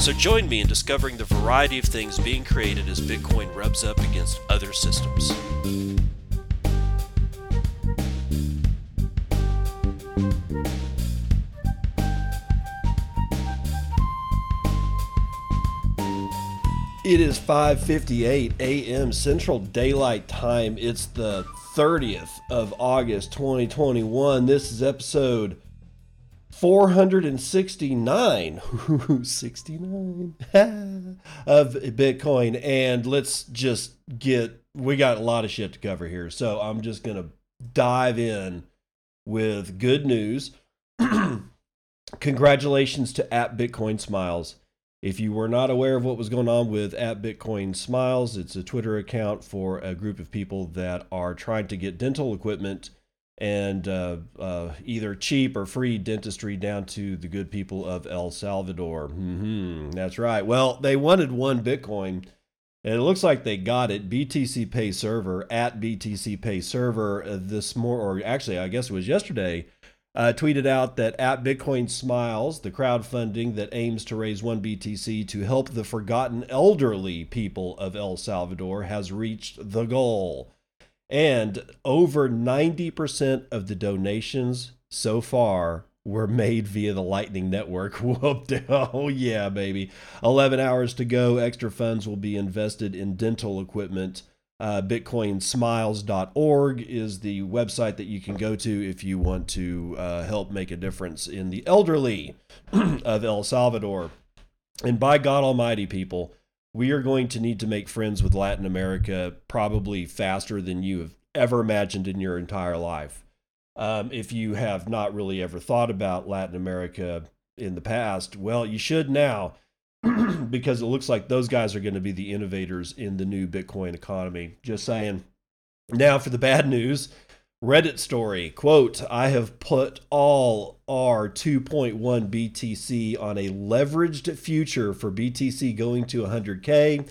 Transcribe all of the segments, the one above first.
So join me in discovering the variety of things being created as Bitcoin rubs up against other systems. It is 5:58 a.m. Central Daylight Time. It's the 30th of August 2021. This is episode 469 69 of bitcoin and let's just get we got a lot of shit to cover here so i'm just gonna dive in with good news. Congratulations to at bitcoin smiles. If you were not aware of what was going on with at bitcoin smiles it's a twitter account for a group of people that are trying to get dental equipment and uh, uh, either cheap or free dentistry down to the good people of El Salvador. Mm-hmm, that's right. Well, they wanted one Bitcoin, and it looks like they got it. BTC Pay Server at BTC Pay Server uh, this more, or actually, I guess it was yesterday. Uh, tweeted out that at Bitcoin Smiles, the crowdfunding that aims to raise one BTC to help the forgotten elderly people of El Salvador has reached the goal. And over 90% of the donations so far were made via the Lightning Network. Whooped. Oh, yeah, baby. 11 hours to go. Extra funds will be invested in dental equipment. Uh, BitcoinSmiles.org is the website that you can go to if you want to uh, help make a difference in the elderly of El Salvador. And by God Almighty, people, we are going to need to make friends with Latin America probably faster than you have ever imagined in your entire life. Um, if you have not really ever thought about Latin America in the past, well, you should now because it looks like those guys are going to be the innovators in the new Bitcoin economy. Just saying. Now, for the bad news, Reddit story quote, I have put all our 2.1 BTC on a leveraged future for BTC going to 100K,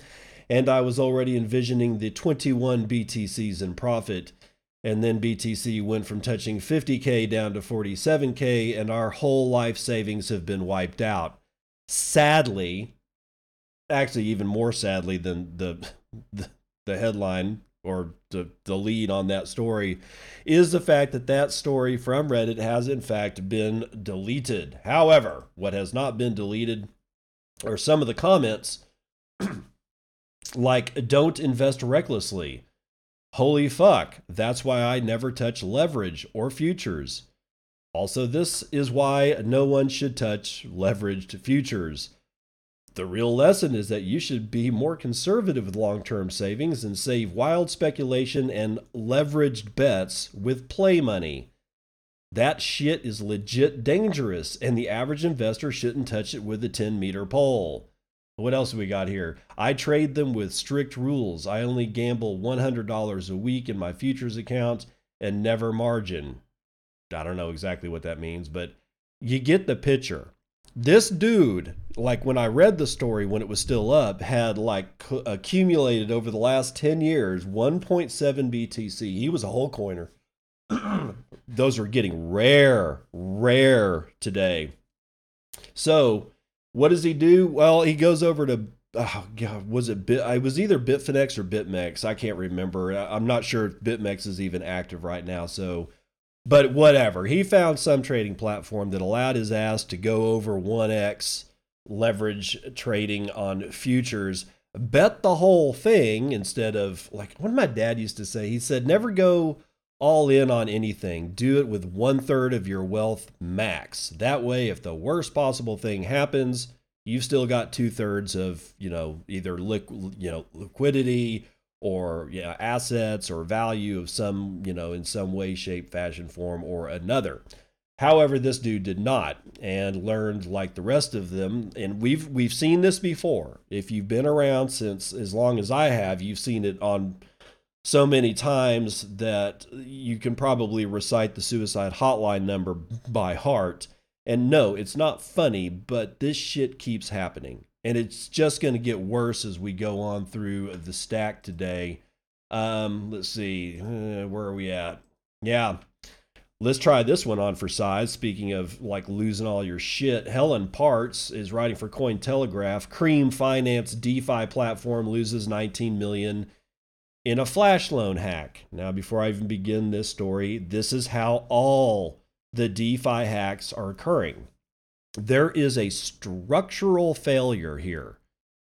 and I was already envisioning the 21 BTCs in profit. And then BTC went from touching 50K down to 47K, and our whole life savings have been wiped out. Sadly, actually, even more sadly than the, the, the headline or the, the lead on that story is the fact that that story from Reddit has in fact been deleted. However, what has not been deleted are some of the comments like don't invest recklessly. Holy fuck, that's why I never touch leverage or futures. Also, this is why no one should touch leveraged futures. The real lesson is that you should be more conservative with long term savings and save wild speculation and leveraged bets with play money. That shit is legit dangerous, and the average investor shouldn't touch it with a 10 meter pole. What else we got here? I trade them with strict rules. I only gamble $100 a week in my futures account and never margin. I don't know exactly what that means, but you get the picture this dude like when i read the story when it was still up had like accumulated over the last 10 years 1.7 btc he was a whole coiner. Those are getting rare rare today. So what does he do? Well he goes over to oh god was it bit i was either bitfinex or bitmex. I can't remember. I'm not sure if bitmex is even active right now. So but whatever. He found some trading platform that allowed his ass to go over 1x leverage trading on futures, bet the whole thing instead of like what my dad used to say. He said, never go all in on anything. Do it with one third of your wealth max. That way, if the worst possible thing happens, you've still got two thirds of, you know, either liquid, you know, liquidity or you know, assets or value of some, you know, in some way, shape, fashion, form, or another. However, this dude did not and learned like the rest of them and we've we've seen this before. If you've been around since as long as I have, you've seen it on so many times that you can probably recite the suicide hotline number by heart. And no, it's not funny, but this shit keeps happening. And it's just going to get worse as we go on through the stack today. Um, let's see, uh, where are we at? Yeah, Let's try this one on for size. Speaking of like losing all your shit, Helen Partz is writing for Cointelegraph. Cream Finance DeFi platform loses 19 million in a flash loan hack. Now, before I even begin this story, this is how all the DeFi hacks are occurring. There is a structural failure here.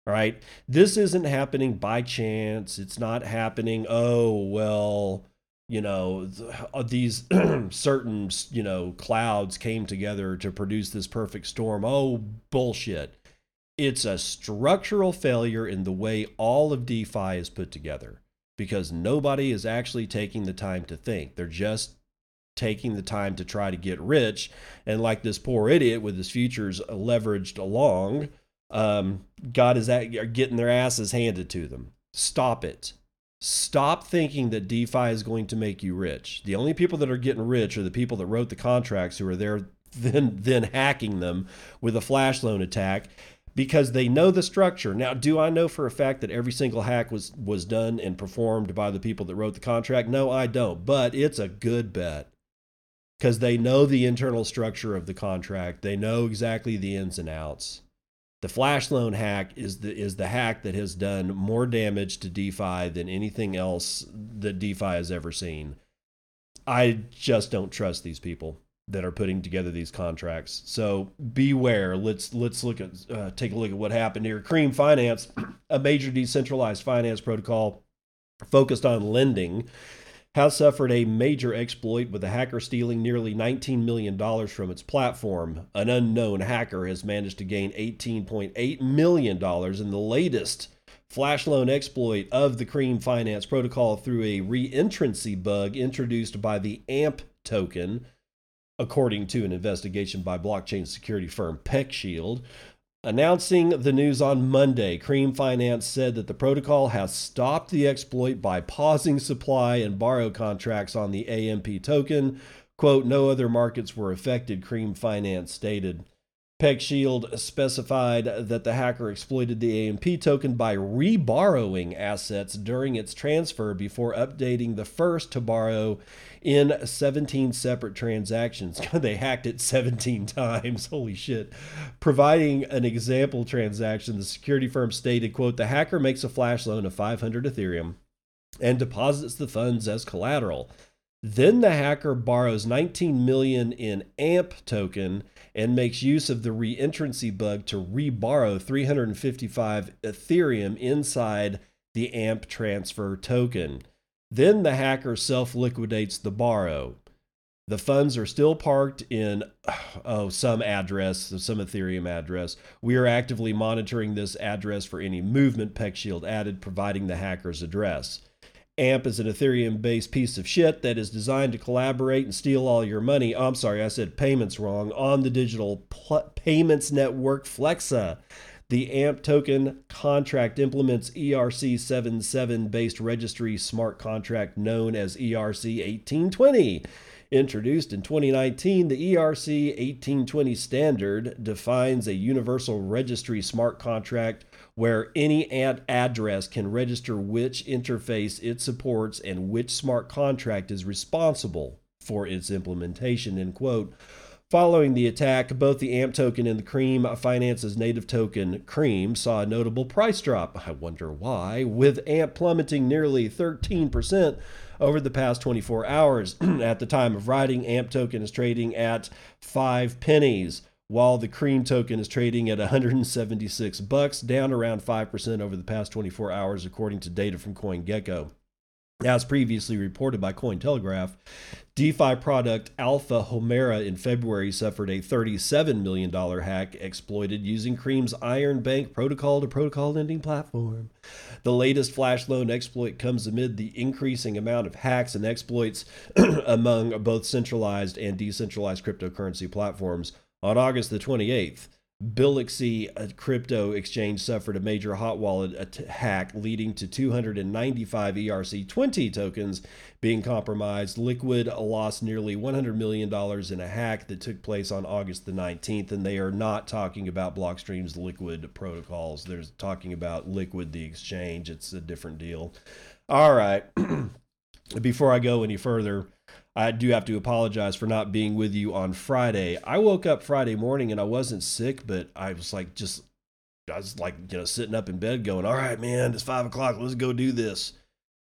All right. This isn't happening by chance. It's not happening, oh, well, you know uh, these certain you know clouds came together to produce this perfect storm oh bullshit it's a structural failure in the way all of defi is put together because nobody is actually taking the time to think they're just taking the time to try to get rich and like this poor idiot with his futures leveraged along um, god is that getting their asses handed to them stop it Stop thinking that DeFi is going to make you rich. The only people that are getting rich are the people that wrote the contracts who are there then then hacking them with a flash loan attack because they know the structure. Now, do I know for a fact that every single hack was was done and performed by the people that wrote the contract? No, I don't, but it's a good bet. Cuz they know the internal structure of the contract. They know exactly the ins and outs. The flash loan hack is the is the hack that has done more damage to DeFi than anything else that DeFi has ever seen. I just don't trust these people that are putting together these contracts. So beware. Let's let's look at uh, take a look at what happened here. Cream Finance, a major decentralized finance protocol focused on lending, has suffered a major exploit with a hacker stealing nearly $19 million from its platform. An unknown hacker has managed to gain $18.8 million in the latest flash loan exploit of the Cream Finance protocol through a reentrancy bug introduced by the AMP token, according to an investigation by blockchain security firm PeckShield. Announcing the news on Monday, Cream Finance said that the protocol has stopped the exploit by pausing supply and borrow contracts on the AMP token. Quote, no other markets were affected, Cream Finance stated. PeckShield specified that the hacker exploited the AMP token by reborrowing assets during its transfer before updating the first to borrow in 17 separate transactions. they hacked it 17 times. Holy shit. Providing an example transaction, the security firm stated, quote, the hacker makes a flash loan of 500 Ethereum and deposits the funds as collateral. Then the hacker borrows 19 million in AMP token and makes use of the reentrancy bug to reborrow 355 Ethereum inside the AMP transfer token. Then the hacker self liquidates the borrow. The funds are still parked in oh some address, some Ethereum address. We are actively monitoring this address for any movement PeckShield added, providing the hacker's address. AMP is an Ethereum based piece of shit that is designed to collaborate and steal all your money. Oh, I'm sorry, I said payments wrong. On the digital pl- payments network Flexa. The AMP token contract implements ERC777 based registry smart contract known as ERC 1820. Introduced in 2019, the ERC 1820 standard defines a universal registry smart contract where any ad address can register which interface it supports and which smart contract is responsible for its implementation. End quote. Following the attack, both the AMP token and the Cream Finance's native token, Cream, saw a notable price drop. I wonder why, with AMP plummeting nearly 13% over the past 24 hours. at the time of writing, AMP token is trading at 5 pennies, while the Cream token is trading at 176 bucks, down around 5% over the past 24 hours according to data from CoinGecko. As previously reported by Cointelegraph, DeFi product Alpha Homora in February suffered a $37 million hack exploited using Cream's Iron Bank protocol to protocol lending platform. The latest flash loan exploit comes amid the increasing amount of hacks and exploits among both centralized and decentralized cryptocurrency platforms. On August the 28th, Bilaxy a crypto exchange suffered a major hot wallet hack, leading to 295 ERC20 tokens being compromised. Liquid lost nearly $100 million in a hack that took place on August the 19th, and they are not talking about Blockstream's Liquid protocols. They're talking about Liquid, the exchange. It's a different deal. All right. Before I go any further, I do have to apologize for not being with you on Friday. I woke up Friday morning and I wasn't sick, but I was like, just, I was like, you know, sitting up in bed going, all right, man, it's five o'clock. Let's go do this.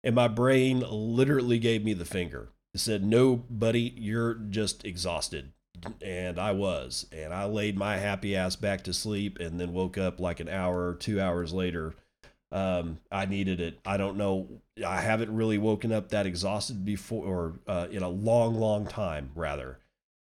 And my brain literally gave me the finger. It said, no, buddy, you're just exhausted. And I was. And I laid my happy ass back to sleep and then woke up like an hour, two hours later um, I needed it. I don't know. I haven't really woken up that exhausted before, or uh, in a long, long time. Rather,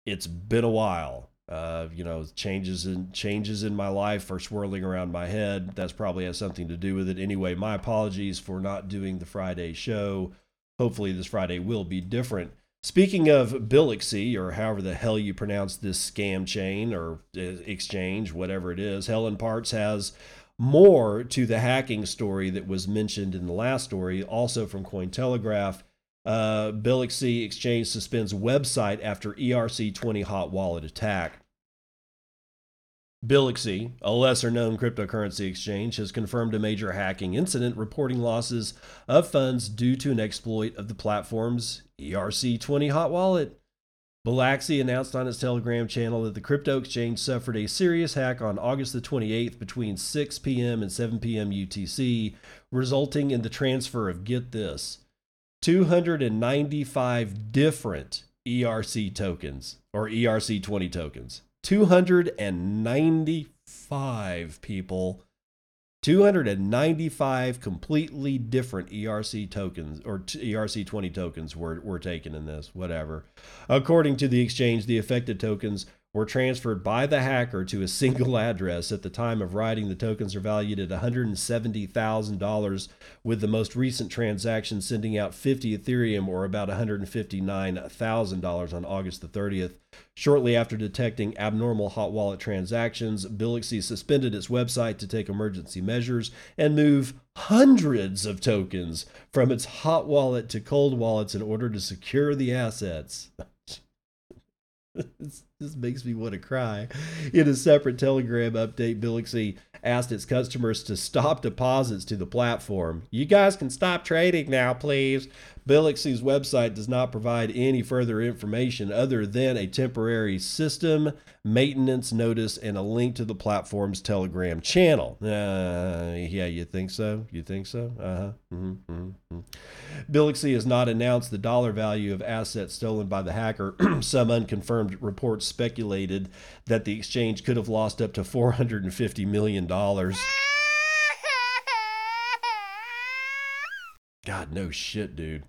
it's been a while. Uh, you know, changes in changes in my life are swirling around my head. That's probably has something to do with it. Anyway, my apologies for not doing the Friday show. Hopefully, this Friday will be different. Speaking of Bilaxy, or however the hell you pronounce this scam chain or uh, exchange, whatever it is, Helen Partz has more to the hacking story that was mentioned in the last story, also from Cointelegraph. Uh, Bilaxy Exchange suspends website after ERC20 hot wallet attack. Bilaxy, a lesser known cryptocurrency exchange, has confirmed a major hacking incident, reporting losses of funds due to an exploit of the platform's ERC20 hot wallet. Bilaxy announced on its Telegram channel that the crypto exchange suffered a serious hack on August the 28th between 6 p.m. and 7 p.m. UTC, resulting in the transfer of get this 295 different ERC tokens or ERC20 tokens. 295 people 295 completely different ERC tokens or ERC20 tokens were, were taken in this, whatever. According to the exchange, the affected tokens were transferred by the hacker to a single address. At the time of writing, the tokens are valued at $170,000, with the most recent transaction sending out 50 Ethereum or about $159,000 on August the 30th. Shortly after detecting abnormal hot wallet transactions, Bilaxy suspended its website to take emergency measures and move hundreds of tokens from its hot wallet to cold wallets in order to secure the assets. this makes me want to cry. In a separate Telegram update, Bilaxy asked its customers to stop deposits to the platform. You guys can stop trading now, please. Bilaxy's website does not provide any further information other than a temporary system maintenance notice and a link to the platform's Telegram channel. Uh, yeah, you think so? You think so? Uh huh. Mm-hmm, mm-hmm. Bilaxy has not announced the dollar value of assets stolen by the hacker. Some unconfirmed reports speculated that the exchange could have lost up to $450 million. God, no shit, dude.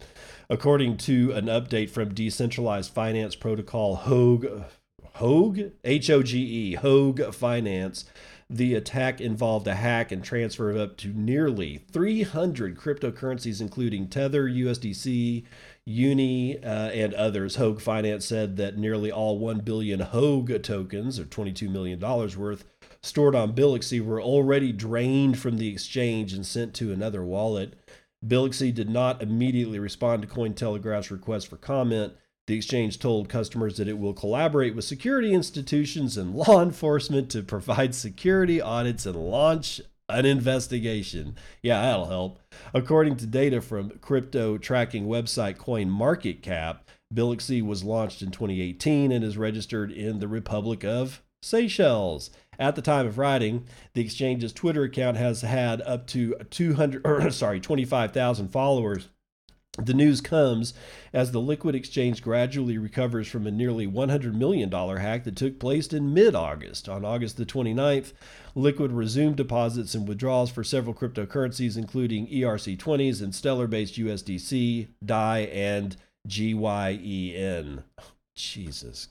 According to an update from decentralized finance protocol Hoge, Hoge, H O G E, Hoge Finance, the attack involved a hack and transfer of up to nearly 300 cryptocurrencies, including Tether, USDC, Uni, uh, and others. Hoge Finance said that nearly all 1 billion Hoge tokens, or $22 million worth, stored on Bilaxy were already drained from the exchange and sent to another wallet. Bilaxy did not immediately respond to Cointelegraph's request for comment. The exchange told customers that it will collaborate with security institutions and law enforcement to provide security audits and launch an investigation. Yeah, that'll help. According to data from crypto tracking website CoinMarketCap, Bilaxy was launched in 2018 and is registered in the Republic of Seychelles. At the time of writing, the exchange's Twitter account has had up to 200 or sorry, 25,000 followers The news comes as the liquid exchange gradually recovers from a nearly $100 million hack that took place in mid August. On August the 29th, Liquid resumed deposits and withdrawals for several cryptocurrencies, including ERC20s and Stellar based USDC, DAI, and GYEN. Oh, Jesus.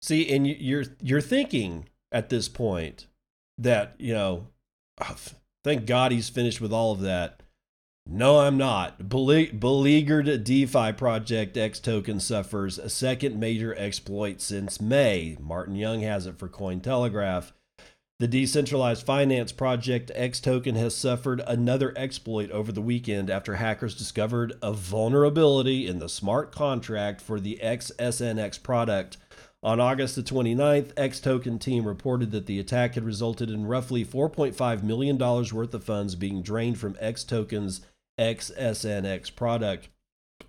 See, and you're, you're thinking at this point that, you know, oh, thank God he's finished with all of that no, I'm not. beleaguered DeFi project X token suffers a second major exploit since May. Martin Young has it for Cointelegraph. The decentralized finance project X token has suffered another exploit over the weekend after hackers discovered a vulnerability in the smart contract for the XSNX product. On August the 29th, X Token team reported that the attack had resulted in roughly $4.5 million worth of funds being drained from X Token's XSNX product,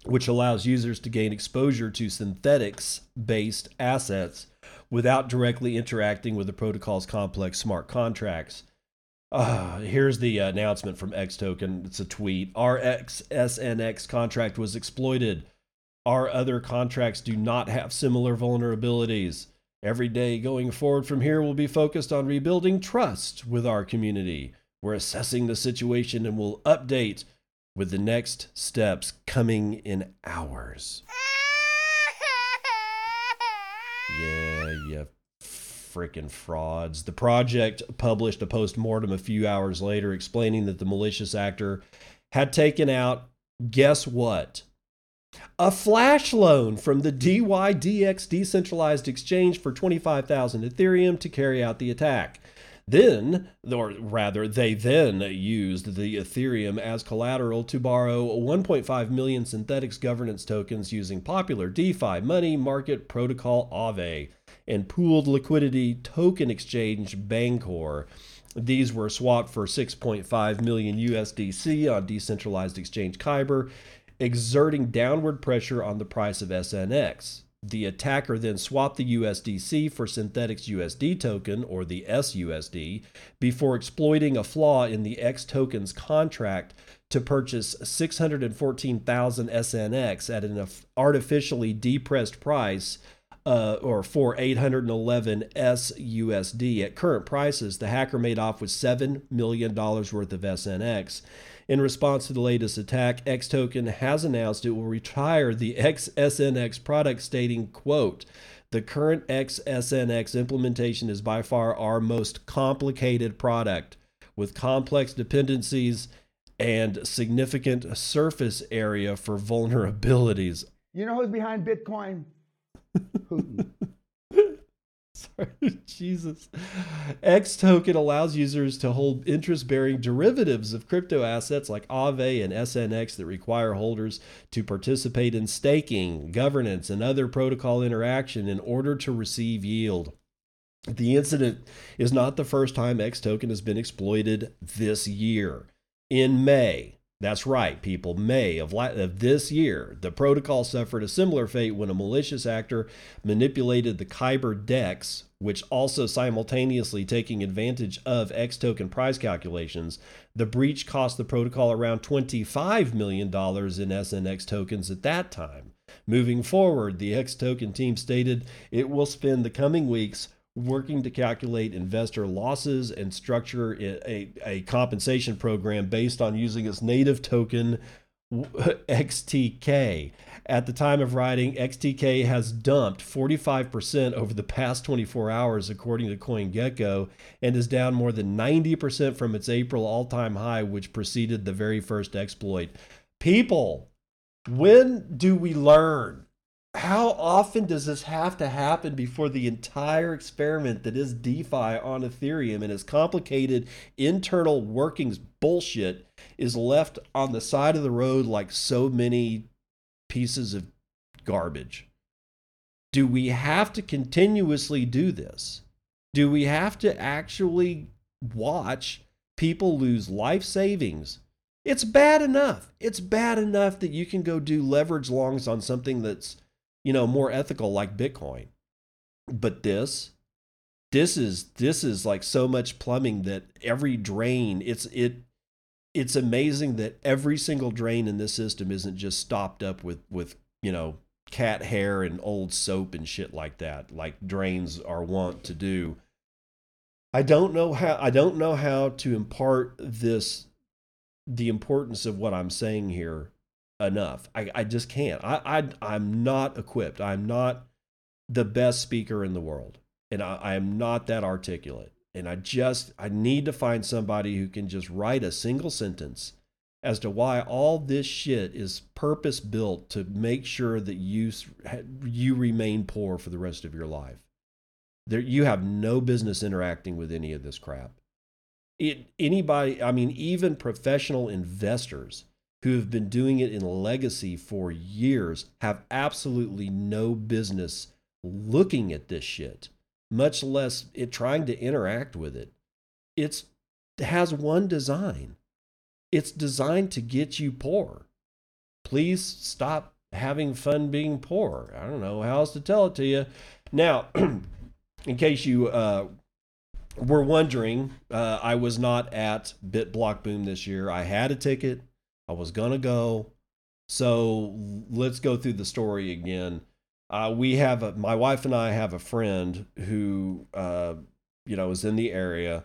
which allows users to gain exposure to Synthetix based assets without directly interacting with the protocol's complex smart contracts. Uh, here's the announcement from X Token. It's a tweet. Our XSNX contract was exploited. Our other contracts do not have similar vulnerabilities. Every day going forward from here will be focused on rebuilding trust with our community. We're assessing the situation and will update with the next steps coming in hours. yeah, you freaking frauds. The project published a post mortem a few hours later explaining that the malicious actor had taken out, guess what? A flash loan from the DYDX decentralized exchange for 25,000 Ethereum to carry out the attack. Then, or rather, they then used the Ethereum as collateral to borrow 1.5 million Synthetix governance tokens using popular DeFi money market protocol Aave and pooled liquidity token exchange Bancor. These were swapped for 6.5 million USDC on decentralized exchange Kyber, exerting downward pressure on the price of SNX. The attacker then swapped the USDC for Synthetix USD token, or the SUSD, before exploiting a flaw in the X token's contract to purchase 614,000 SNX at an artificially depressed price uh, or for 811 SUSD. At current prices, the hacker made off with $7 million worth of SNX. In response to the latest attack, X Token has announced it will retire the XSNX product, stating, quote, the current XSNX implementation is by far our most complicated product with complex dependencies and significant surface area for vulnerabilities. You know who's behind Bitcoin? Putin. Jesus. X token allows users to hold interest bearing derivatives of crypto assets like Aave and SNX that require holders to participate in staking, governance, and other protocol interaction in order to receive yield. The incident is not the first time X token has been exploited this year. In May, that's right, people. May of, of this year, the protocol suffered a similar fate when a malicious actor manipulated the Kyber DEX, which also simultaneously taking advantage of X token price calculations. The breach cost the protocol around $25 million in SNX tokens at that time. Moving forward, the X token team stated it will spend the coming weeks working to calculate investor losses and structure a, a compensation program based on using its native token XTK. At the time of writing, XTK has dumped 45% over the past 24 hours, according to CoinGecko, and is down more than 90% from its April all time high, which preceded the very first exploit. People, when do we learn? How often does this have to happen before the entire experiment that is DeFi on Ethereum and its complicated internal workings bullshit is left on the side of the road like so many pieces of garbage? Do we have to continuously do this? Do we have to actually watch people lose life savings? It's bad enough. It's bad enough that you can go do leverage longs on something that's you know, more ethical like Bitcoin. But this, this is this is like so much plumbing that every drain, it's it it's amazing that every single drain in this system isn't just stopped up with with you know cat hair and old soap and shit like that, like drains are wont to do. I don't know how I don't know how to impart this the importance of what I'm saying here enough. I, I just can't. I, I I'm not equipped. I'm not the best speaker in the world. And I, I am not that articulate. And I just I need to find somebody who can just write a single sentence as to why all this shit is purpose built to make sure that you you remain poor for the rest of your life. There, you have no business interacting with any of this crap. It, anybody, I mean, even professional investors who have been doing it in legacy for years have absolutely no business looking at this shit, much less it trying to interact with it. It's it has one design it's designed to get you poor. Please stop having fun being poor. I don't know how else to tell it to you. Now, in case you uh, were wondering, uh, I was not at BitBlock Boom this year. I had a ticket. I was gonna go. So let's go through the story again. Uh, we have a, my wife and I have a friend who, uh, you know, is in the area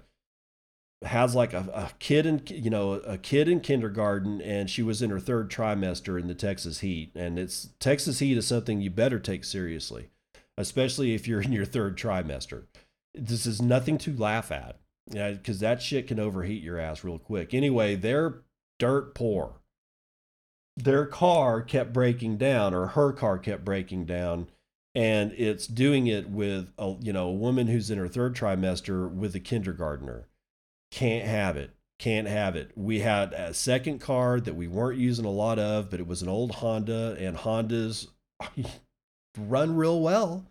has like a, a kid in you know a kid in kindergarten and she was in her third trimester in the texas heat and it's texas heat is something you better take seriously especially if you're in your third trimester this is nothing to laugh at because that shit can overheat your ass real quick anyway they're dirt poor their car kept breaking down or her car kept breaking down and it's doing it with a you know a woman who's in her third trimester with a kindergartner can't have it. Can't have it. We had a second car that we weren't using a lot of, but it was an old Honda, and Hondas run real well.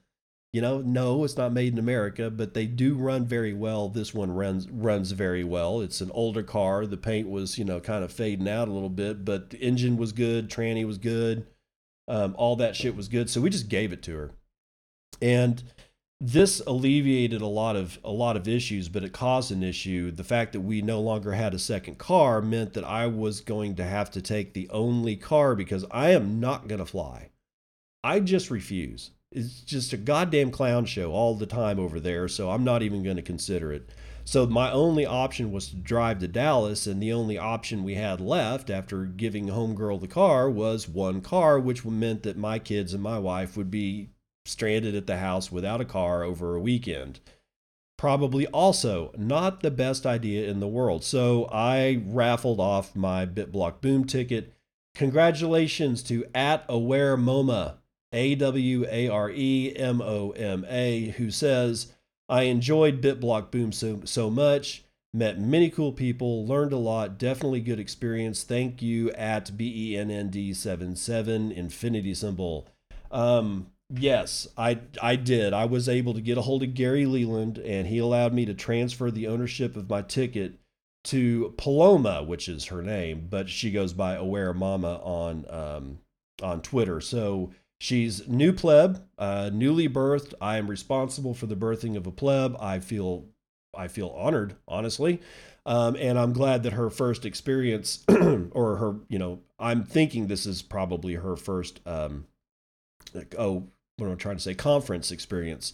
You know, no, it's not made in America, but they do run very well. This one runs runs very well. It's an older car. The paint was, you know, kind of fading out a little bit, but the engine was good. Tranny was good. Um, all that shit was good. So we just gave it to her, and this alleviated a lot of a lot of issues, but it caused an issue. The fact that we no longer had a second car meant that I was going to have to take the only car because I am not going to fly. I just refuse. It's just a goddamn clown show all the time over there, so I'm not even going to consider it. So my only option was to drive to Dallas, and the only option we had left after giving homegirl the car was one car, which meant that my kids and my wife would be stranded at the house without a car over a weekend. Probably also not the best idea in the world. So I raffled off my BitBlock Boom ticket. Congratulations to at Aware MoMA, A W A R E M O M A, who says, I enjoyed BitBlock Boom so, so much, met many cool people, learned a lot, definitely good experience. Thank you at B E N N D 77 infinity symbol. Um, Yes, I I did. I was able to get a hold of Gary Leland, and he allowed me to transfer the ownership of my ticket to Paloma, which is her name, but she goes by Aware Mama on um, on Twitter. So she's new pleb, uh, newly birthed. I am responsible for the birthing of a pleb. I feel I feel honored, honestly. Um, and I'm glad that her first experience, or her, you know, I'm thinking this is probably her first um, oh what am I'm trying to say, conference experience.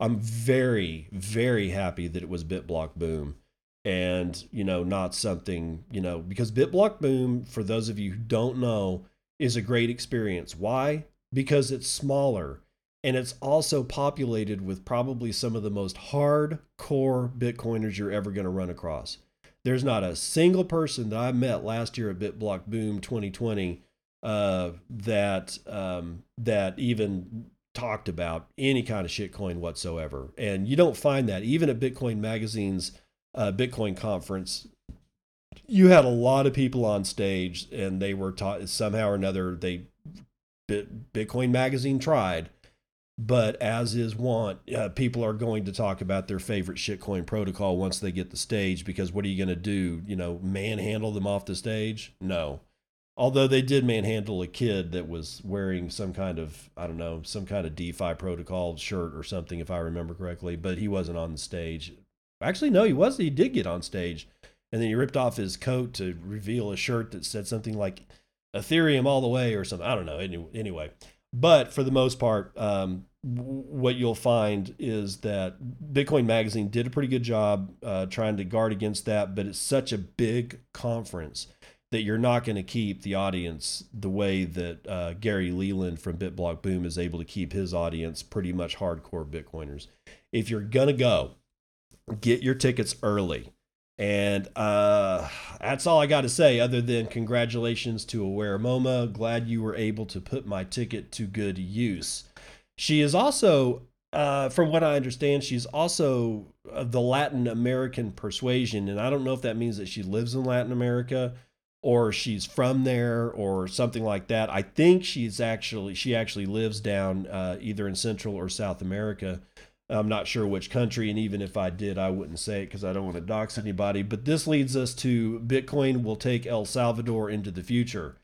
I'm very, very happy that it was BitBlock Boom and, you know, not something, you know, because BitBlock Boom, for those of you who don't know, is a great experience. Why? Because it's smaller and it's also populated with probably some of the most hardcore Bitcoiners you're ever going to run across. There's not a single person that I met last year at BitBlock Boom 2020 uh, that um, that even talked about any kind of shitcoin whatsoever. And you don't find that even at Bitcoin Magazine's uh, Bitcoin conference. You had a lot of people on stage, and they were taught somehow or another. They Bitcoin Magazine tried, but as is want, uh, people are going to talk about their favorite shitcoin protocol once they get the stage. Because what are you going to do? You know, manhandle them off the stage? No. Although they did manhandle a kid that was wearing some kind of, I don't know, some kind of DeFi protocol shirt or something, if I remember correctly, but he wasn't on the stage. Actually, no, he was. He did get on stage and then he ripped off his coat to reveal a shirt that said something like Ethereum all the way or something. I don't know. Anyway, but for the most part, um, what you'll find is that Bitcoin Magazine did a pretty good job uh, trying to guard against that, but it's such a big conference that you're not going to keep the audience the way that uh, Gary Leland from BitBlock Boom is able to keep his audience pretty much hardcore Bitcoiners. If you're going to go, get your tickets early. And uh, that's all I got to say, other than congratulations to Aware MoMA. Glad you were able to put my ticket to good use. She is also, uh, from what I understand, she's also of the Latin American persuasion. And I don't know if that means that she lives in Latin America or she's from there or something like that. I think she's actually, she actually lives down uh, either in Central or South America. I'm not sure which country, and even if I did, I wouldn't say it because I don't want to dox anybody. But this leads us to Bitcoin will take El Salvador into the future.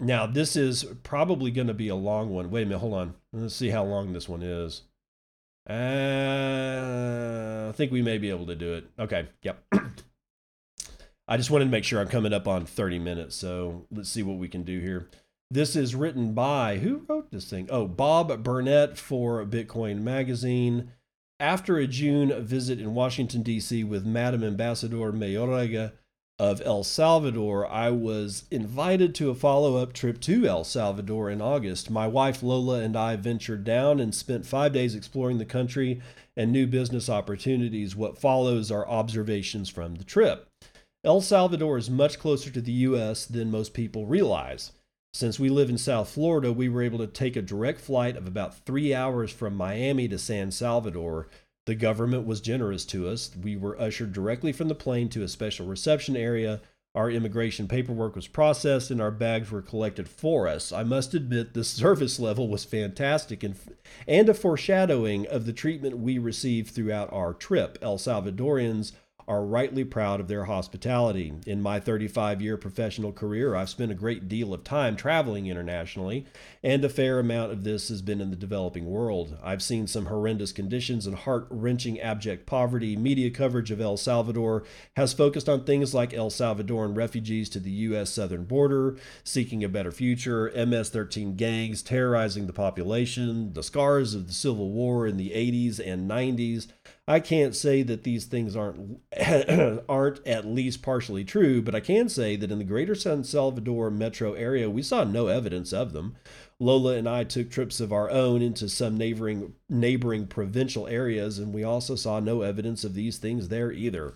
Now, this is probably going to be a long one. Wait a minute, hold on. Let's see how long this one is. Uh, I think we may be able to do it. Okay, yep. I just wanted to make sure I'm coming up on 30 minutes, so let's see what we can do here. This is written by who wrote this thing? Oh, Bob Burnett for Bitcoin Magazine. After a June visit in Washington, D.C. with Madam Ambassador Mayorga, of El Salvador, I was invited to a follow up trip to El Salvador in August. My wife Lola and I ventured down and spent five days exploring the country and new business opportunities. What follows are observations from the trip. El Salvador is much closer to the U.S. than most people realize. Since we live in South Florida, we were able to take a direct flight of about three hours from Miami to San Salvador the government was generous to us. We were ushered directly from the plane to a special reception area. Our immigration paperwork was processed and our bags were collected for us. I must admit, the service level was fantastic and, and a foreshadowing of the treatment we received throughout our trip. El Salvadorians are rightly proud of their hospitality. In my 35 year professional career, I've spent a great deal of time traveling internationally, and a fair amount of this has been in the developing world. I've seen some horrendous conditions and heart wrenching abject poverty. Media coverage of El Salvador has focused on things like El Salvadoran refugees to the U.S. southern border, seeking a better future, MS 13 gangs terrorizing the population, the scars of the Civil War in the 80s and 90s. I can't say that these things aren't aren't at least partially true, but I can say that in the greater San Salvador metro area, we saw no evidence of them. Lola and I took trips of our own into some neighboring neighboring provincial areas, and we also saw no evidence of these things there either.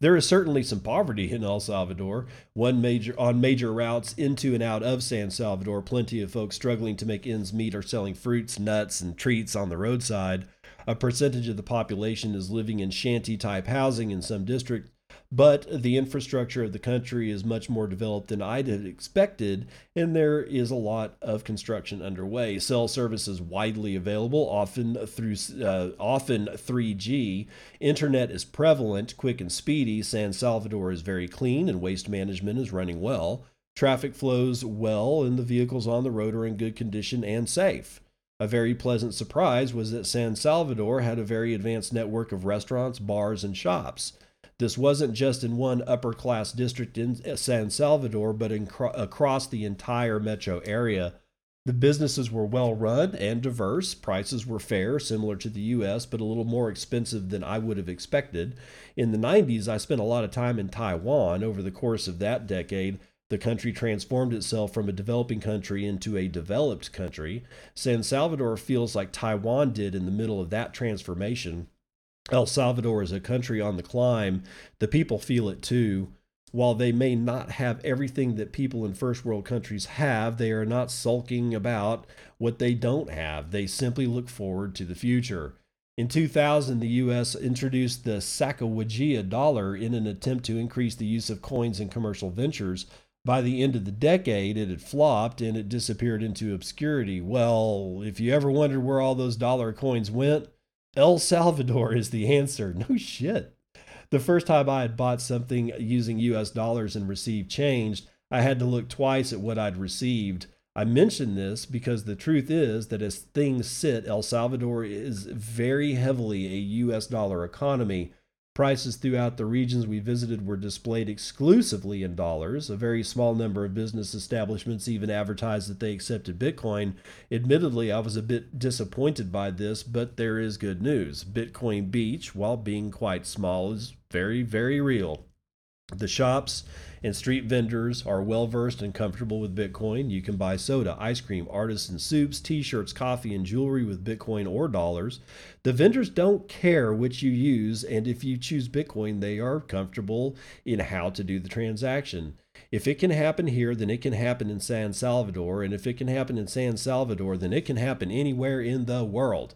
There is certainly some poverty in El Salvador. One major on major routes into and out of San Salvador, plenty of folks struggling to make ends meet are selling fruits, nuts, and treats on the roadside. A percentage of the population is living in shanty type housing in some districts, but the infrastructure of the country is much more developed than I'd have expected, and there is a lot of construction underway. Cell service is widely available, often through uh, often 3G. Internet is prevalent, quick and speedy. San Salvador is very clean, and waste management is running well. Traffic flows well, and the vehicles on the road are in good condition and safe. A very pleasant surprise was that San Salvador had a very advanced network of restaurants, bars, and shops. This wasn't just in one upper class district in San Salvador, but in, across the entire metro area. The businesses were well run and diverse. Prices were fair, similar to the US, but a little more expensive than I would have expected. In the 90s, I spent a lot of time in Taiwan. Over the course of that decade, the country transformed itself from a developing country into a developed country. San Salvador feels like Taiwan did in the middle of that transformation. El Salvador is a country on the climb. The people feel it too. While they may not have everything that people in first world countries have, they are not sulking about what they don't have. They simply look forward to the future. In 2000, the U.S. introduced the Sacagawea dollar in an attempt to increase the use of coins in commercial ventures. By the end of the decade, it had flopped and it disappeared into obscurity. Well, if you ever wondered where all those dollar coins went, El Salvador is the answer. No shit. The first time I had bought something using US dollars and received change, I had to look twice at what I'd received. I mention this because the truth is that as things sit, El Salvador is very heavily a US dollar economy Prices throughout the regions we visited were displayed exclusively in dollars. A very small number of business establishments even advertised that they accepted Bitcoin. Admittedly, I was a bit disappointed by this, but there is good news. Bitcoin Beach, while being quite small, is very, very real. The shops and street vendors are well versed and comfortable with Bitcoin. You can buy soda, ice cream, artisan soups, t shirts, coffee, and jewelry with Bitcoin or dollars. The vendors don't care which you use, and if you choose Bitcoin, they are comfortable in how to do the transaction. If it can happen here, then it can happen in San Salvador. And if it can happen in San Salvador, then it can happen anywhere in the world.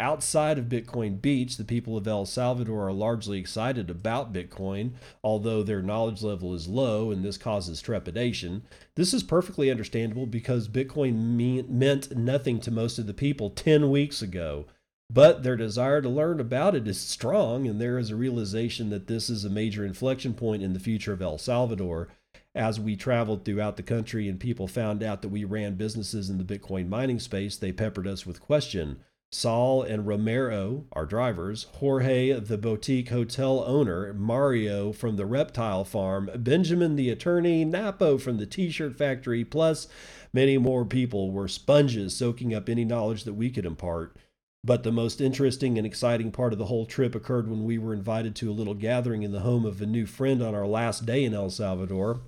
Outside of Bitcoin Beach, the people of El Salvador are largely excited about Bitcoin, although their knowledge level is low and this causes trepidation. This is perfectly understandable because Bitcoin mean, meant nothing to most of the people 10 weeks ago. But their desire to learn about it is strong, and there is a realization that this is a major inflection point in the future of El Salvador. As we traveled throughout the country and people found out that we ran businesses in the Bitcoin mining space, they peppered us with questions. Saul and Romero are drivers, Jorge, the boutique hotel owner, Mario from the reptile farm, Benjamin, the attorney, Napo from the t shirt factory, plus many more people were sponges soaking up any knowledge that we could impart. But the most interesting and exciting part of the whole trip occurred when we were invited to a little gathering in the home of a new friend on our last day in El Salvador.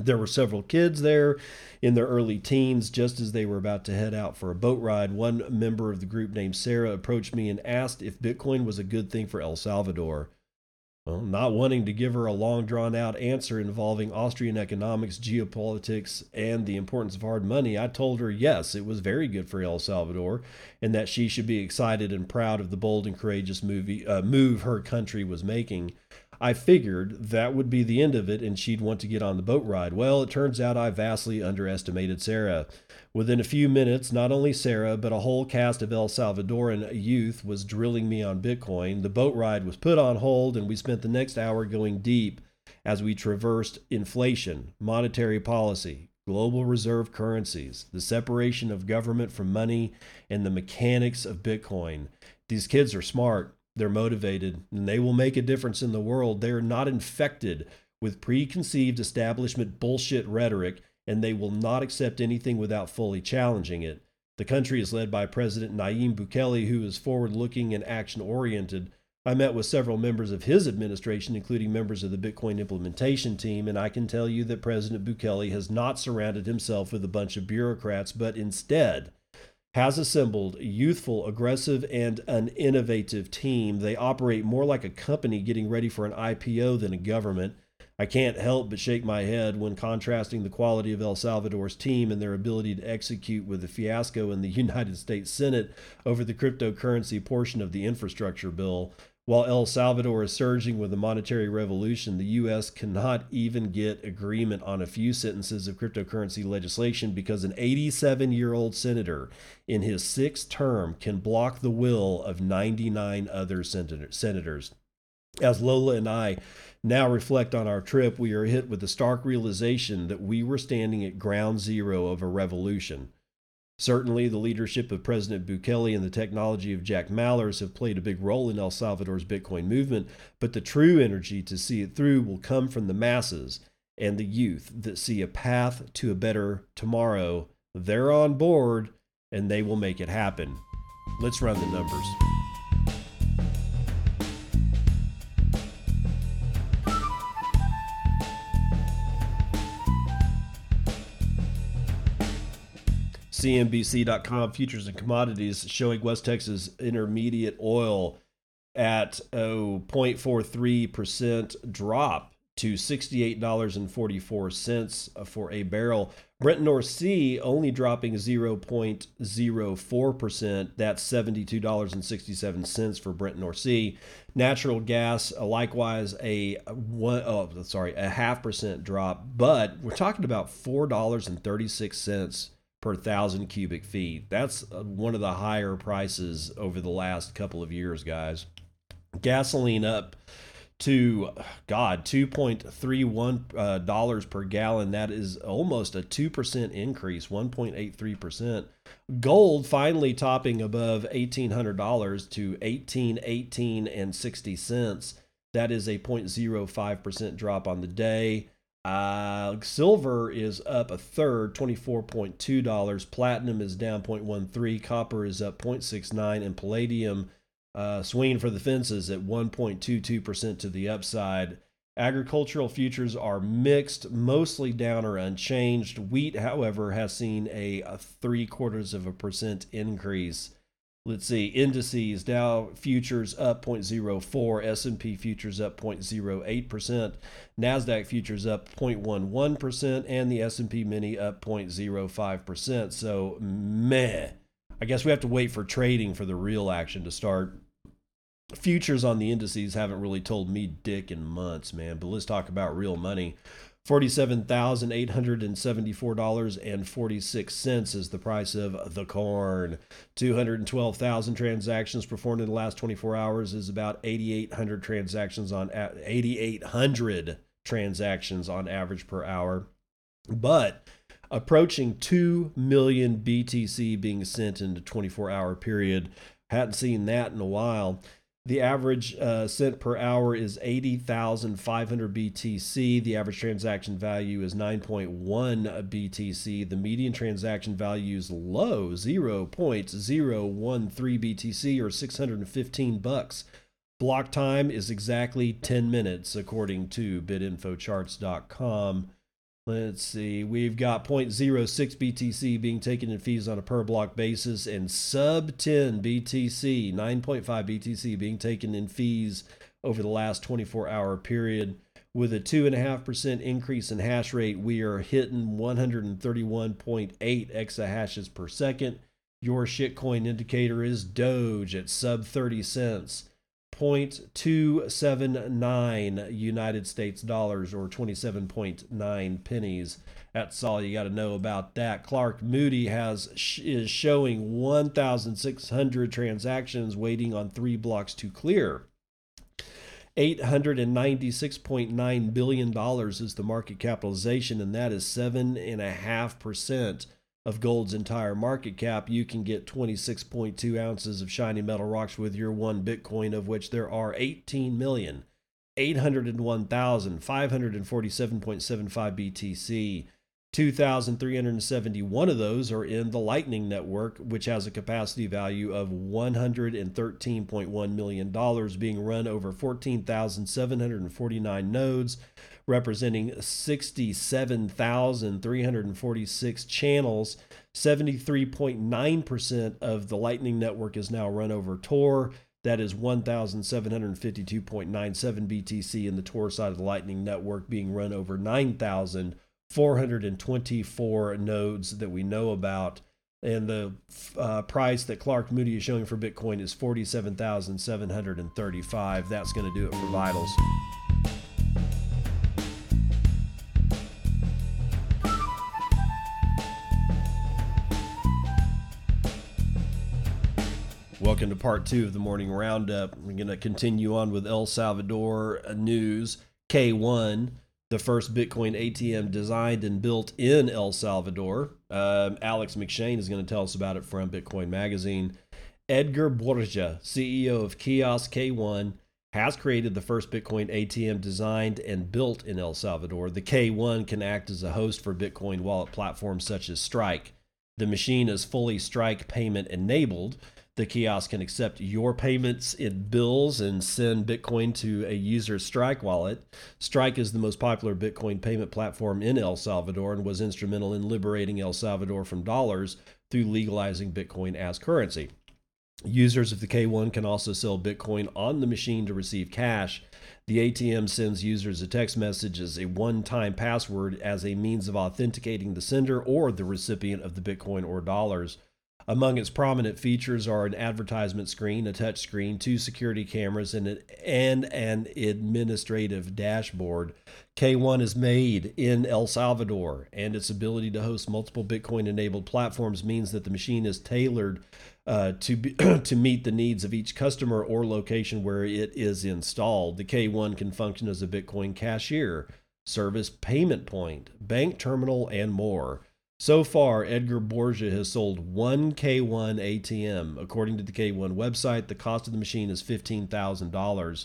There were several kids there in their early teens. Just as they were about to head out for a boat ride, one member of the group named Sarah approached me and asked if Bitcoin was a good thing for El Salvador. Well, not wanting to give her a long drawn out answer involving Austrian economics, geopolitics, and the importance of hard money, I told her yes, it was very good for El Salvador and that she should be excited and proud of the bold and courageous movie, uh, move her country was making. I figured that would be the end of it and she'd want to get on the boat ride. Well, it turns out I vastly underestimated Sarah. Within a few minutes, not only Sarah, but a whole cast of El Salvadoran youth was drilling me on Bitcoin. The boat ride was put on hold, and we spent the next hour going deep as we traversed inflation, monetary policy, global reserve currencies, the separation of government from money, and the mechanics of Bitcoin. These kids are smart. They're motivated and they will make a difference in the world. They are not infected with preconceived establishment bullshit rhetoric and they will not accept anything without fully challenging it. The country is led by President Nayib Bukele, who is forward looking and action oriented. I met with several members of his administration, including members of the Bitcoin implementation team, and I can tell you that President Bukele has not surrounded himself with a bunch of bureaucrats, but instead has assembled a youthful, aggressive, and an innovative team. They operate more like a company getting ready for an IPO than a government. I can't help but shake my head when contrasting the quality of El Salvador's team and their ability to execute with the fiasco in the United States Senate over the cryptocurrency portion of the infrastructure bill. While El Salvador is surging with a monetary revolution, the U.S. cannot even get agreement on a few sentences of cryptocurrency legislation because an 87 year old senator in his sixth term can block the will of 99 other senators. As Lola and I now reflect on our trip, we are hit with the stark realization that we were standing at ground zero of a revolution. Certainly, the leadership of President Bukele and the technology of Jack Mallers have played a big role in El Salvador's Bitcoin movement, but the true energy to see it through will come from the masses and the youth that see a path to a better tomorrow. They're on board and they will make it happen. Let's run the numbers. CNBC.com futures and commodities showing West Texas intermediate oil at a 0.43% drop to $68.44 for a barrel. Brent North Sea only dropping 0.04%. That's $72.67 for Brent North Sea. Natural gas, uh, likewise, a one, oh, sorry, a half percent drop, but we're talking about $4.36 per thousand cubic feet. That's uh, one of the higher prices over the last couple of years, guys. Gasoline up to God, two point three one dollars per gallon. That is almost a two percent increase, one point eight three percent. Gold finally topping above eighteen hundred dollars to eighteen eighteen and sixty cents. That is a 0.05% drop on the day. Uh, silver is up a third, $24.2. Platinum is down 0.13. Copper is up 0.69. And palladium uh, swinging for the fences at 1.22% to the upside. Agricultural futures are mixed, mostly down or unchanged. Wheat, however, has seen a, a three quarters of a percent increase. Let's see, indices, Dow futures up 0.04, S&P futures up 0.08%, Nasdaq futures up 0.11%, and the S&P mini up 0.05%. So, meh. I guess we have to wait for trading for the real action to start. Futures on the indices haven't really told me dick in months, man, but let's talk about real money. $47,874.46 is the price of the corn. 212,000 transactions performed in the last 24 hours is about 8,800 transactions on 8,800 transactions on average per hour. But approaching 2 million BTC being sent in a 24 hour period. Hadn't seen that in a while. The average uh, cent per hour is 80,500 BTC. The average transaction value is 9.1 BTC. The median transaction value is low, 0.013 BTC or 615 bucks. Block time is exactly 10 minutes according to bitinfocharts.com. Let's see. We've got 0.06 BTC being taken in fees on a per block basis and sub 10 BTC, 9.5 BTC being taken in fees over the last 24 hour period. With a 2.5% increase in hash rate, we are hitting 131.8 exahashes per second. Your shitcoin indicator is Doge at sub 30 cents. 0.279 United States dollars or 27.9 pennies. That's all you got to know about that. Clark Moody has is showing 1,600 transactions waiting on three blocks to clear. $896.9 billion is the market capitalization, and that is 7.5% of gold's entire market cap, you can get 26.2 ounces of shiny metal rocks with your one Bitcoin, of which there are 18 million. 801,547.75 BTC. 2,371 of those are in the Lightning Network, which has a capacity value of $113.1 million, being run over 14,749 nodes representing 67,346 channels. 73.9% of the Lightning Network is now run over Tor. That is 1,752.97 BTC in the Tor side of the Lightning Network being run over 9,424 nodes that we know about. And the uh, price that Clark Moody is showing for Bitcoin is 47,735. That's going to do it for Vitals. Welcome to part two of the morning roundup. We're going to continue on with El Salvador news. K1, the first Bitcoin ATM designed and built in El Salvador. Um, Alex McShane is going to tell us about it from Bitcoin Magazine. Edgar Borgia, CEO of Kiosk K1, has created the first Bitcoin ATM designed and built in El Salvador. The K1 can act as a host for Bitcoin wallet platforms such as Strike. The machine is fully Strike payment enabled the kiosk can accept your payments in bills and send Bitcoin to a user's Strike wallet. Strike is the most popular Bitcoin payment platform in El Salvador and was instrumental in liberating El Salvador from dollars through legalizing Bitcoin as currency. Users of the K1 can also sell Bitcoin on the machine to receive cash. The ATM sends users a text message as a one time password as a means of authenticating the sender or the recipient of the Bitcoin or dollars. Among its prominent features are an advertisement screen, a touch screen, two security cameras, and an, and an administrative dashboard. K1 is made in El Salvador, and its ability to host multiple Bitcoin enabled platforms means that the machine is tailored uh, to, be, to meet the needs of each customer or location where it is installed. The K1 can function as a Bitcoin cashier, service payment point, bank terminal, and more. So far, Edgar Borgia has sold one K1 ATM. According to the K1 website, the cost of the machine is $15,000.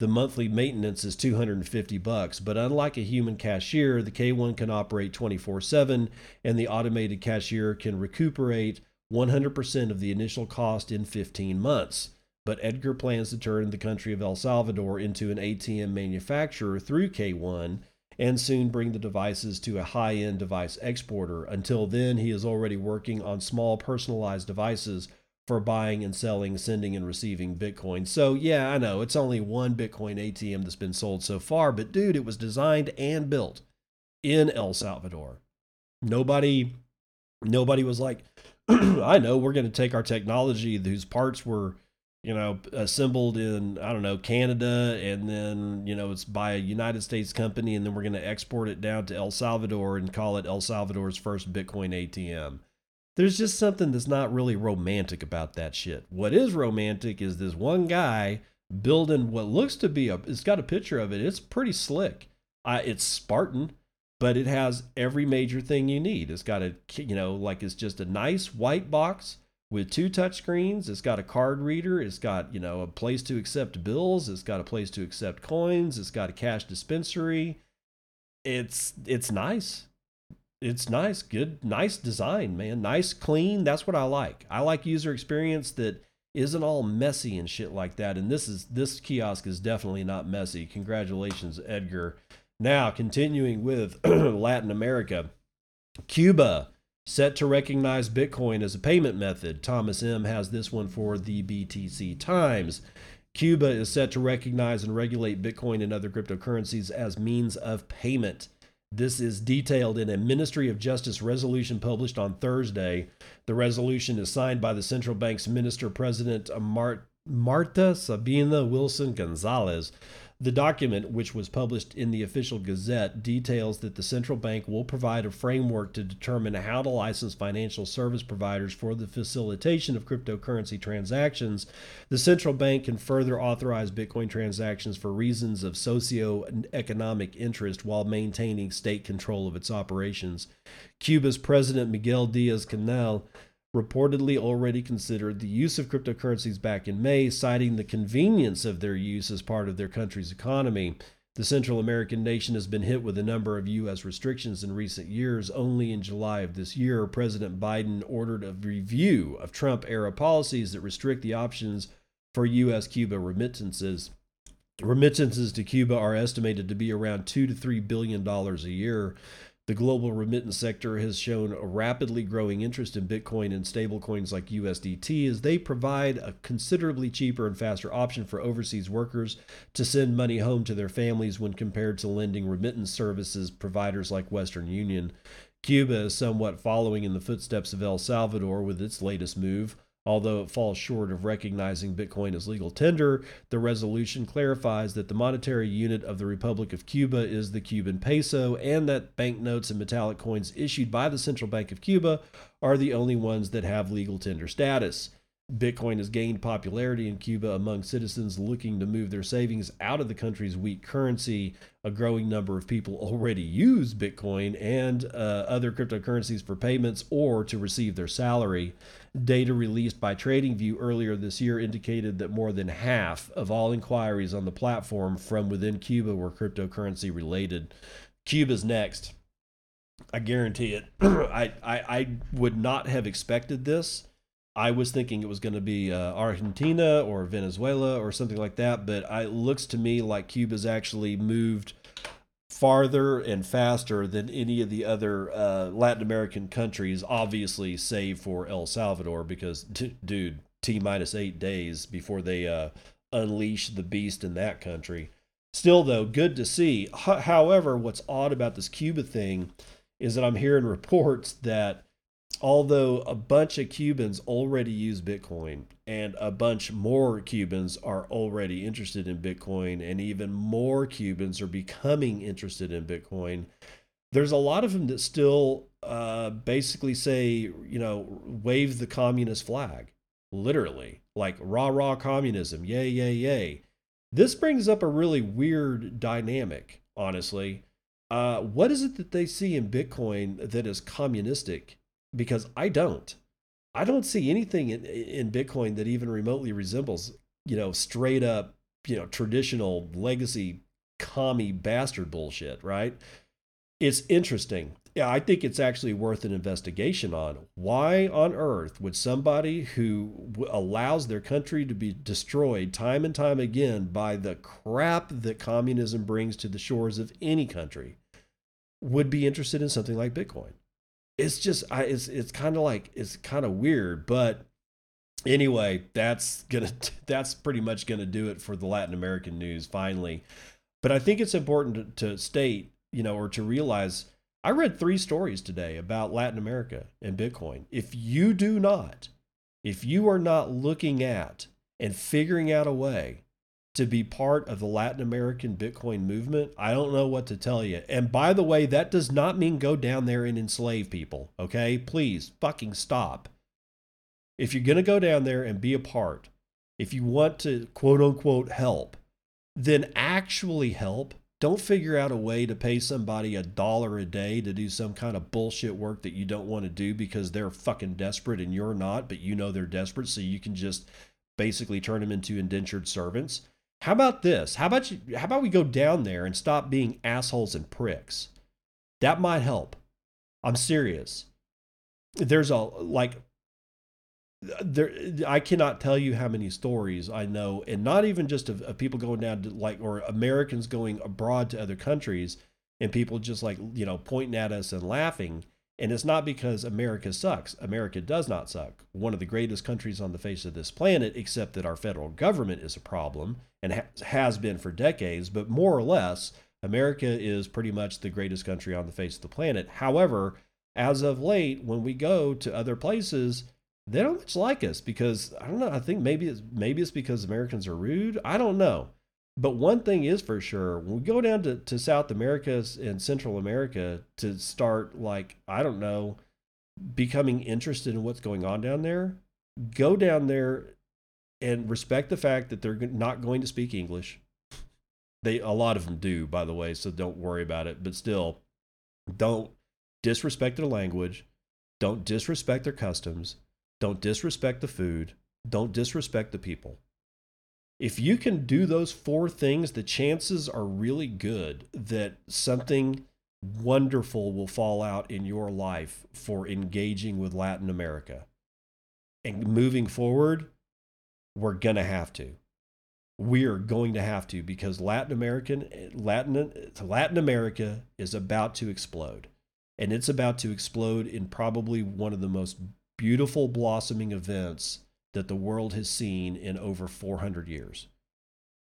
the monthly maintenance is 250 bucks. But unlike a human cashier, the K1 can operate 24 7, and the automated cashier can recuperate 100% of the initial cost in 15 months. But Edgar plans to turn the country of El Salvador into an ATM manufacturer through K1 and soon bring the devices to a high end device exporter. Until then, he is already working on small personalized devices for buying and selling, sending and receiving Bitcoin. So, yeah, I know it's only one Bitcoin ATM that's been sold so far, but dude, it was designed and built in El Salvador. Nobody nobody was like, I know we're going to take our technology whose parts were you know, assembled in, I don't know, Canada, and then, you know, it's by a United States company, and then we're going to export it down to El Salvador and call it El Salvador's first Bitcoin ATM. There's just something that's not really romantic about that shit. What is romantic is this one guy building what looks to be a, it's got a picture of it. It's pretty slick. It's Spartan, but it has every major thing you need. It's got a, you know, like it's just a nice white box with two touchscreens. It's got a card reader. It's got, you know, a place to accept bills. It's got a place to accept coins. It's got a cash dispensary. It's it's nice. It's nice. Good, nice design, man. Nice, clean. That's what I like. I like user experience that isn't all messy and shit like that. And this is this kiosk is definitely not messy. Congratulations, Edgar. Now, continuing with Latin America, Cuba set to recognize Bitcoin as a payment method. Thomas M. has this one for the BTC Times. Cuba is set to recognize and regulate Bitcoin and other cryptocurrencies as means of payment. This is detailed in a Ministry of Justice resolution published on Thursday. The resolution is signed by the central bank's minister president Marta Sabina Wilson Gonzalez. The document, which was published in the official Gazette, details that the central bank will provide a framework to determine how to license financial service providers for the facilitation of cryptocurrency transactions. The central bank can further authorize Bitcoin transactions for reasons of socio-economic interest while maintaining state control of its operations. Cuba's President Miguel Diaz Canel reportedly already considered the use of cryptocurrencies back in May, citing the convenience of their use as part of their country's economy. The Central American nation has been hit with a number of U.S. restrictions in recent years. Only in July of this year, President Biden ordered a review of Trump era policies that restrict the options for U.S. Cuba remittances. Remittances to Cuba are estimated to be around two to three billion dollars a year. The global remittance sector has shown a rapidly growing interest in Bitcoin and stablecoins like USDT as they provide a considerably cheaper and faster option for overseas workers to send money home to their families when compared to lending remittance services providers like Western Union. Cuba is somewhat following in the footsteps of El Salvador with its latest move. Although it falls short of recognizing Bitcoin as legal tender, the resolution clarifies that the monetary unit of the Republic of Cuba is the Cuban peso and that banknotes and metallic coins issued by the Central Bank of Cuba are the only ones that have legal tender status. Bitcoin has gained popularity in Cuba among citizens looking to move their savings out of the country's weak currency. A growing number of people already use Bitcoin and uh, other cryptocurrencies for payments or to receive their salary. Data released by TradingView earlier this year indicated that more than half of all inquiries on the platform from within Cuba were cryptocurrency related. Cuba's next. I guarantee it. I, I, I would not have expected this I was thinking it was going to be uh, Argentina or Venezuela or something like that, but it looks to me like Cuba's actually moved farther and faster than any of the other uh, Latin American countries, obviously, save for El Salvador, because, d- dude, T minus eight days before they uh, unleash the beast in that country. Still, though, good to see. H- however, what's odd about this Cuba thing is that I'm hearing reports that although a bunch of Cubans already use Bitcoin and a bunch more Cubans are already interested in Bitcoin and even more Cubans are becoming interested in Bitcoin, there's a lot of them that still uh, basically say, you know, wave the communist flag, literally, like rah rah communism, yay, yay, yay. This brings up a really weird dynamic, honestly. Uh, what is it that they see in Bitcoin that is communistic because I don't. I don't see anything in, in Bitcoin that even remotely resembles, you know, straight up you know, traditional legacy commie bastard bullshit, right? It's interesting. Yeah, I think it's actually worth an investigation on. Why on earth would somebody who allows their country to be destroyed time and time again by the crap that communism brings to the shores of any country would be interested in something like Bitcoin? It's just, I, it's, it's kind of like, it's kind of weird, but anyway, that's gonna, that's pretty much gonna do it for the Latin American news finally. But I think it's important to, to state, you know, or to realize I read three stories today about Latin America and Bitcoin. If you do not, if you are not looking at and figuring out a way to be part of the Latin American Bitcoin movement, I don't know what to tell you. And by the way, that does not mean go down there and enslave people, okay? Please fucking stop. If you're going to go down there and be a part, if you want to quote unquote help, then actually help. Don't figure out a way to pay somebody a dollar a day to do some kind of bullshit work that you don't want to do because they're fucking desperate and you're not, but you know they're desperate, so you can just basically turn them into indentured servants. How about this? How about you how about we go down there and stop being assholes and pricks? That might help. I'm serious. There's a like there i cannot tell you how many stories i know and not even just of, of, people going down to like or americans going abroad to other countries and people just like you know pointing at us and laughing and it's not because america sucks america does not suck one of the greatest countries on the face of this planet except that our federal government is a problem and ha- has been for decades but more or less america is pretty much the greatest country on the face of the planet however as of late when we go to other places they don't much like us because I don't know. I think maybe it's maybe it's because Americans are rude. I don't know. But one thing is for sure, when we go down to, to South America and Central America to start like, I don't know, becoming interested in what's going on down there, go down there and respect the fact that they're not going to speak English. They a lot of them do, by the way, so don't worry about it. But still, don't disrespect their language, don't disrespect their customs, don't disrespect the food. Don't disrespect the people. If you can do those four things, the chances are really good that something wonderful will fall out in your life for engaging with Latin America. And moving forward, we're going to have to. We are going to have to because Latin American Latin Latin America is about to explode. And it's about to explode in probably one of the most beautiful blossoming events that the world has seen in over 400 years.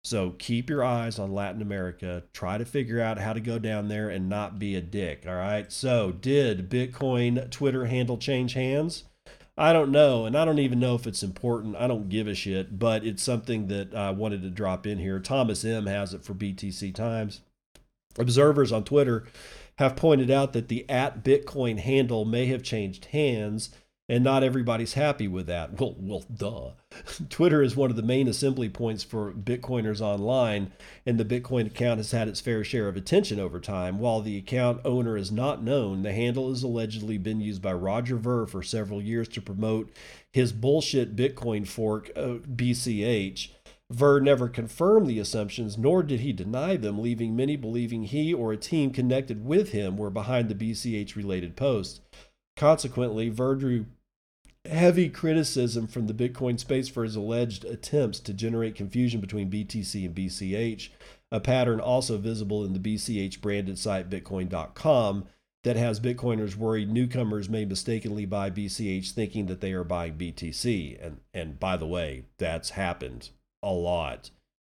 So keep your eyes on Latin America. Try to figure out how to go down there and not be a dick. All right. So, did Bitcoin Twitter handle change hands? I don't know. And I don't even know if it's important. I don't give a shit, but it's something that I wanted to drop in here. Thomas M has it for BTC Times. Observers on Twitter have pointed out that the at Bitcoin handle may have changed hands and not everybody's happy with that. Well, well, duh. Twitter is one of the main assembly points for Bitcoiners online, and the Bitcoin account has had its fair share of attention over time. While the account owner is not known, the handle has allegedly been used by Roger Ver for several years to promote his bullshit Bitcoin fork, uh, BCH. Ver never confirmed the assumptions, nor did he deny them, leaving many believing he or a team connected with him were behind the BCH related posts. Consequently, Ver drew heavy criticism from the Bitcoin space for his alleged attempts to generate confusion between BTC and BCH, a pattern also visible in the BCH branded site Bitcoin.com that has Bitcoiners worried newcomers may mistakenly buy BCH thinking that they are buying BTC. And, and by the way, that's happened a lot.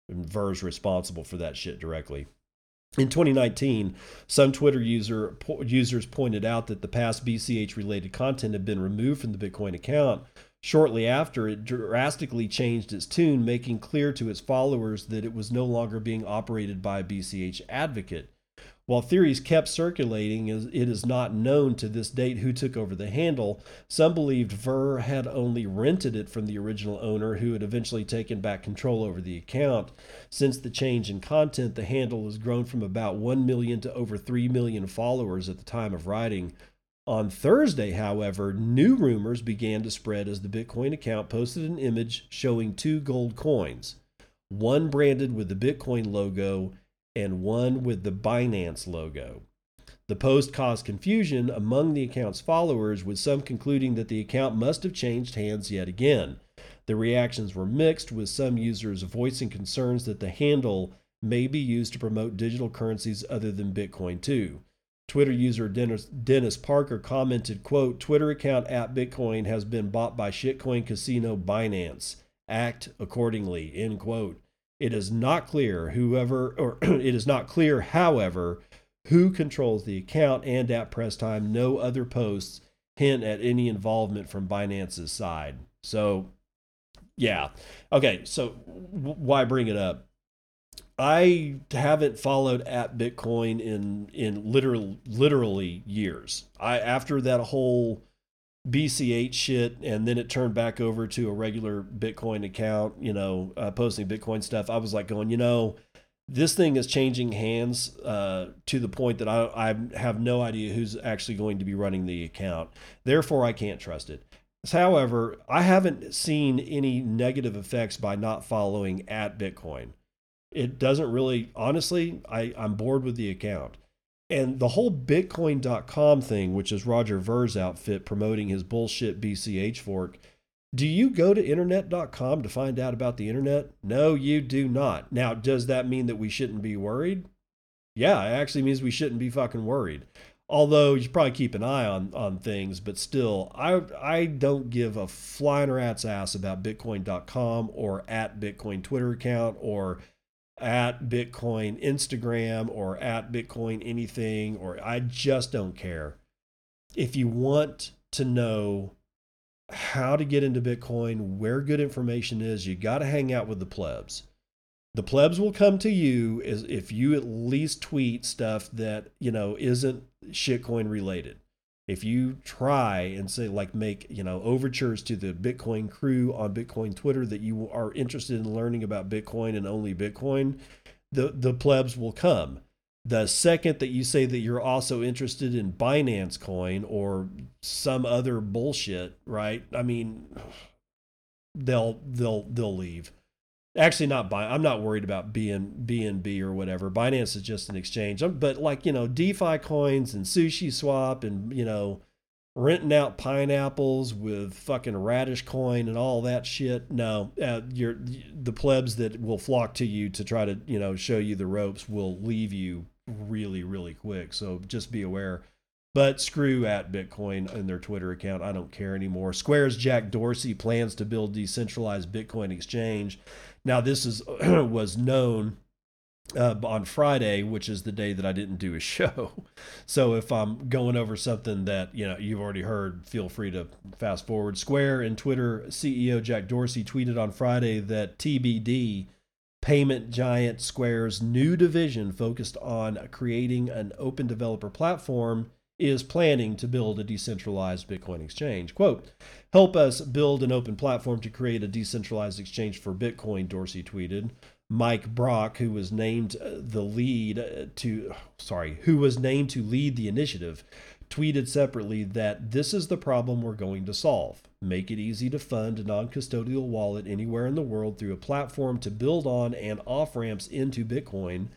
And Ver's responsible for that shit directly. In 2019, some Twitter user, users pointed out that the past BCH related content had been removed from the Bitcoin account. Shortly after, it drastically changed its tune, making clear to its followers that it was no longer being operated by a BCH advocate. While theories kept circulating, it is not known to this date who took over the handle. Some believed Ver had only rented it from the original owner, who had eventually taken back control over the account. Since the change in content, the handle has grown from about 1 million to over 3 million followers at the time of writing. On Thursday, however, new rumors began to spread as the Bitcoin account posted an image showing two gold coins one branded with the Bitcoin logo and one with the Binance logo. The post caused confusion among the account's followers, with some concluding that the account must have changed hands yet again. The reactions were mixed, with some users voicing concerns that the handle may be used to promote digital currencies other than Bitcoin too. Twitter user Dennis, Dennis Parker commented, quote, Twitter account at Bitcoin has been bought by shitcoin casino Binance. Act accordingly, end quote. It is not clear whoever or it is not clear, however, who controls the account and at press time no other posts hint at any involvement from Binance's side. So yeah. Okay, so w- why bring it up? I haven't followed at Bitcoin in in literal literally years. I after that whole BCH shit, and then it turned back over to a regular Bitcoin account. You know, uh, posting Bitcoin stuff. I was like going, you know, this thing is changing hands uh, to the point that I, I have no idea who's actually going to be running the account. Therefore, I can't trust it. However, I haven't seen any negative effects by not following at Bitcoin it doesn't really honestly I, i'm bored with the account and the whole bitcoin.com thing which is roger ver's outfit promoting his bullshit bch fork do you go to internet.com to find out about the internet? No you do not. Now does that mean that we shouldn't be worried? Yeah it actually means we shouldn't be fucking worried. Although you should probably keep an eye on on things but still i i don't give a flying rat's ass about bitcoin.com or at bitcoin twitter account or at Bitcoin Instagram or at Bitcoin anything, or I just don't care. If you want to know how to get into Bitcoin, where good information is, you got to hang out with the plebs. The plebs will come to you if you at least tweet stuff that, you know, isn't shitcoin related if you try and say like make you know overtures to the bitcoin crew on bitcoin twitter that you are interested in learning about bitcoin and only bitcoin the the plebs will come. The second that you say that you're also interested in binance coin or some other bullshit right? I mean they'll they'll they'll leave actually not buy i'm not worried about being bnb or whatever binance is just an exchange but like you know defi coins and sushi swap and you know renting out pineapples with fucking radish coin and all that shit no uh, you're the plebs that will flock to you to try to you know show you the ropes will leave you really really quick so just be aware but screw at Bitcoin and their Twitter account. I don't care anymore. Square's Jack Dorsey plans to build decentralized Bitcoin exchange. Now, this is was known uh, on Friday, which is the day that I didn't do a show. So if I'm going over something that you know you've already heard, feel free to fast forward. Square and Twitter CEO Jack Dorsey tweeted on Friday that TBD payment giant Square's new division focused on creating an open developer platform is planning to build a decentralized Bitcoin exchange. Quote, help us build an open platform to create a decentralized exchange for Bitcoin, Dorsey tweeted. Mike Brock, who was named uh, the lead uh, to, sorry, who was named to lead the initiative, tweeted separately that this is the problem we're going to solve. Make it easy to fund a non custodial wallet anywhere in the world through a platform to build on and off ramps into Bitcoin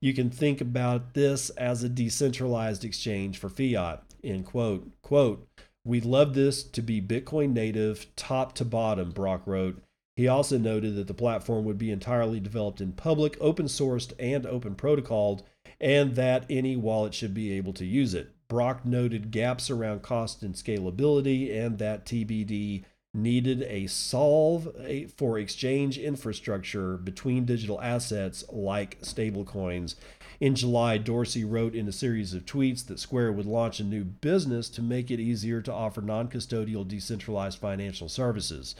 you can think about this as a decentralized exchange for fiat. End quote. Quote, We'd love this to be Bitcoin native, top to bottom, Brock wrote. He also noted that the platform would be entirely developed in public, open sourced, and open protocoled, and that any wallet should be able to use it. Brock noted gaps around cost and scalability, and that TBD needed a solve for exchange infrastructure between digital assets like stablecoins. In July, Dorsey wrote in a series of tweets that Square would launch a new business to make it easier to offer non custodial decentralized financial services.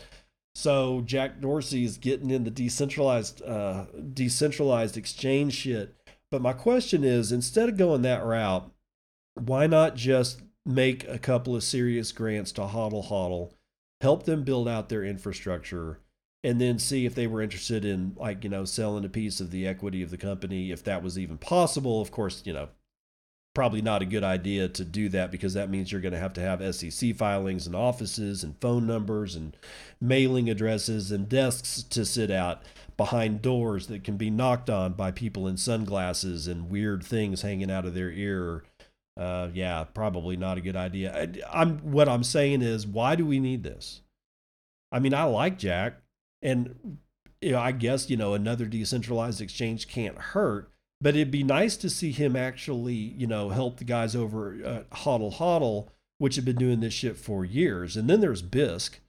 So Jack Dorsey is getting in the decentralized uh, decentralized exchange shit. But my question is, instead of going that route, why not just make a couple of serious grants to HODL HODL help them build out their infrastructure and then see if they were interested in like you know selling a piece of the equity of the company if that was even possible of course you know probably not a good idea to do that because that means you're going to have to have SEC filings and offices and phone numbers and mailing addresses and desks to sit out behind doors that can be knocked on by people in sunglasses and weird things hanging out of their ear. Uh, yeah, probably not a good idea. I, I'm what I'm saying is, why do we need this? I mean, I like Jack, and you know, I guess you know another decentralized exchange can't hurt but it'd be nice to see him actually, you know, help the guys over Hodl Hodl, which have been doing this shit for years. And then there's Bisq,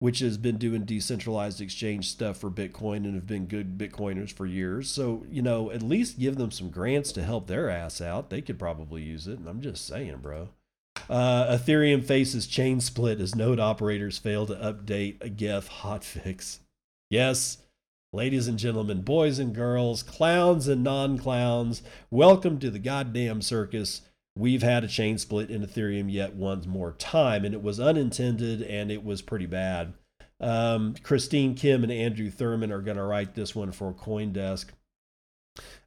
which has been doing decentralized exchange stuff for Bitcoin and have been good Bitcoiners for years. So, you know, at least give them some grants to help their ass out. They could probably use it. And I'm just saying, bro. Uh, Ethereum faces chain split as node operators fail to update a Geth hotfix. Yes, Ladies and gentlemen, boys and girls, clowns and non clowns, welcome to the goddamn circus. We've had a chain split in Ethereum yet one more time, and it was unintended and it was pretty bad. Um, Christine Kim and Andrew Thurman are going to write this one for Coindesk.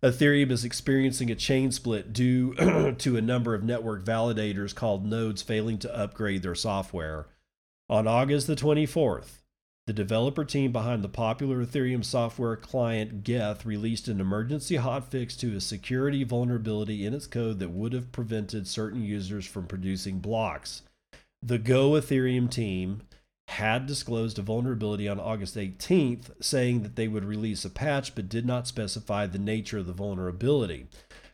Ethereum is experiencing a chain split due to a number of network validators called nodes failing to upgrade their software. On August the 24th, the developer team behind the popular Ethereum software client Geth released an emergency hotfix to a security vulnerability in its code that would have prevented certain users from producing blocks. The Go Ethereum team had disclosed a vulnerability on August 18th, saying that they would release a patch but did not specify the nature of the vulnerability.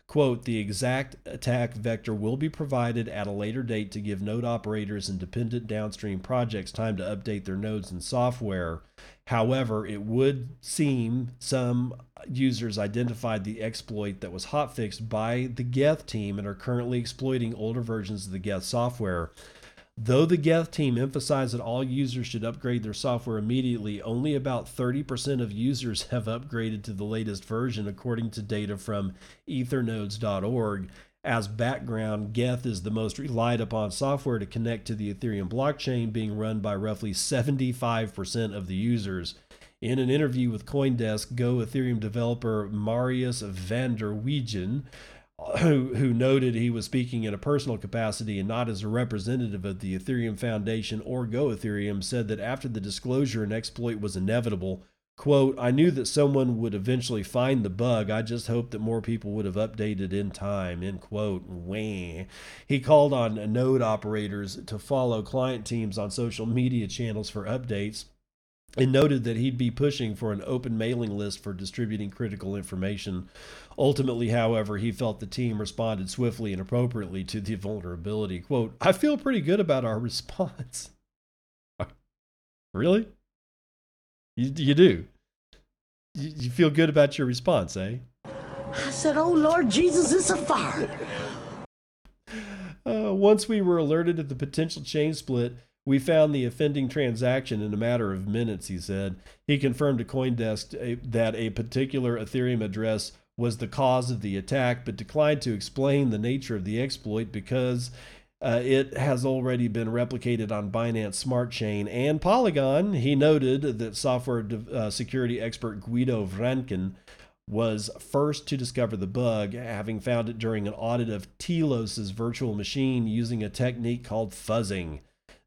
Quote, the exact attack vector will be provided at a later date to give node operators and dependent downstream projects time to update their nodes and software. However, it would seem some users identified the exploit that was hotfixed by the Geth team and are currently exploiting older versions of the Geth software. Though the Geth team emphasized that all users should upgrade their software immediately, only about 30% of users have upgraded to the latest version, according to data from ethernodes.org. As background, Geth is the most relied upon software to connect to the Ethereum blockchain, being run by roughly 75% of the users. In an interview with Coindesk, Go Ethereum developer Marius van der Wijden Uh, who, who noted he was speaking in a personal capacity and not as a representative of the Ethereum Foundation or Go Ethereum, said that after the disclosure, an exploit was inevitable. Quote, I knew that someone would eventually find the bug. I just hoped that more people would have updated in time. End quote. Wah. He called on node operators to follow client teams on social media channels for updates and noted that he'd be pushing for an open mailing list for distributing critical information. Ultimately, however, he felt the team responded swiftly and appropriately to the vulnerability. Quote, I feel pretty good about our response. really? You, you do? You, you feel good about your response, eh? I said, Oh Lord Jesus, it's a fire. Uh, once we were alerted of the potential chain split, we found the offending transaction in a matter of minutes, he said. He confirmed to Coindesk that a particular Ethereum address was the cause of the attack, but declined to explain the nature of the exploit because uh, it has already been replicated on Binance Smart Chain and Polygon. He noted that software uh, security expert Guido Vranken was first to discover the bug, having found it during an audit of Telos's virtual machine using a technique called fuzzing.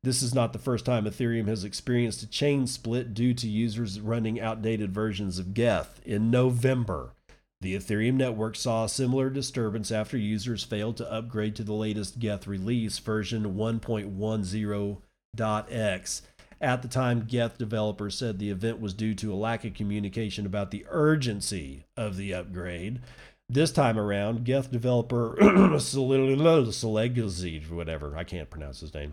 This is not the first time Ethereum has experienced a chain split due to users running outdated versions of Geth. In November, the Ethereum network saw a similar disturbance after users failed to upgrade to the latest Geth release, version 1.10.x. At the time, Geth developers said the event was due to a lack of communication about the urgency of the upgrade. This time around, Geth developer Selegazi, whatever, I can't pronounce his name,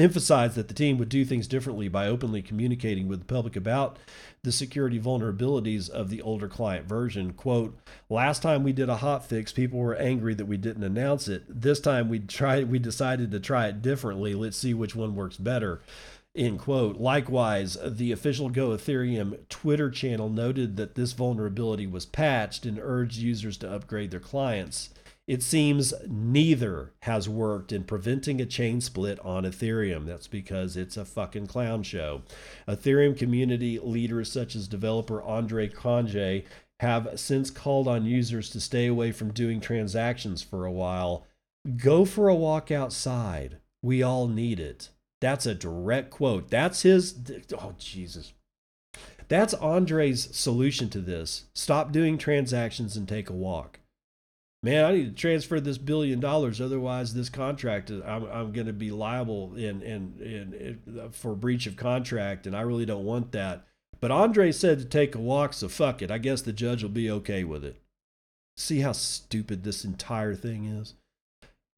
emphasized that the team would do things differently by openly communicating with the public about the security vulnerabilities of the older client version. Quote, last time we did a hot fix, people were angry that we didn't announce it. This time we tried we decided to try it differently. Let's see which one works better. End quote. Likewise, the official Go Ethereum Twitter channel noted that this vulnerability was patched and urged users to upgrade their clients. It seems neither has worked in preventing a chain split on Ethereum. That's because it's a fucking clown show. Ethereum community leaders such as developer Andre Cronje have since called on users to stay away from doing transactions for a while. Go for a walk outside. We all need it. That's a direct quote. That's his. Oh, Jesus. That's Andre's solution to this. Stop doing transactions and take a walk. Man, I need to transfer this billion dollars, otherwise this contract I'm, I'm going to be liable in, in, in, in for breach of contract, and I really don't want that. But Andre said to take a walk, so fuck it. I guess the judge will be okay with it. See how stupid this entire thing is?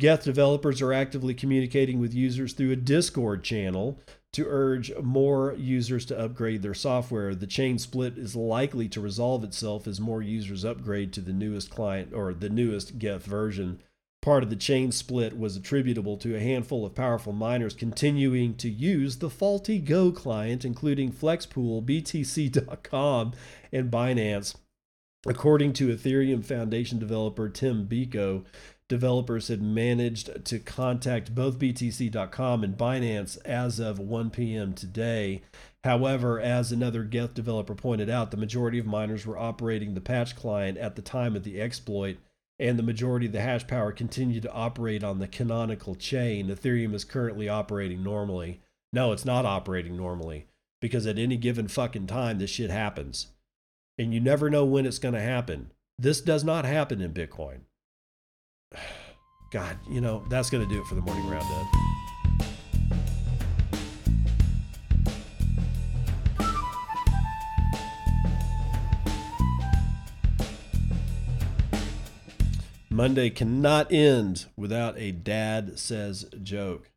Geth developers are actively communicating with users through a Discord channel to urge more users to upgrade their software. The chain split is likely to resolve itself as more users upgrade to the newest client or the newest Geth version. Part of the chain split was attributable to a handful of powerful miners continuing to use the faulty Go client, including Flexpool, BTC.com, and Binance. According to Ethereum Foundation developer Tim Beiko, developers had managed to contact both BTC.com and Binance as of 1 p.m. today. However, as another Geth developer pointed out, the majority of miners were operating the patch client at the time of the exploit, and the majority of the hash power continued to operate on the canonical chain. Ethereum is currently operating normally. No, it's not operating normally because at any given fucking time, this shit happens and you never know when it's going to happen. This does not happen in Bitcoin. God, you know, that's going to do it for the morning round, roundup. Monday cannot end without a dad says joke.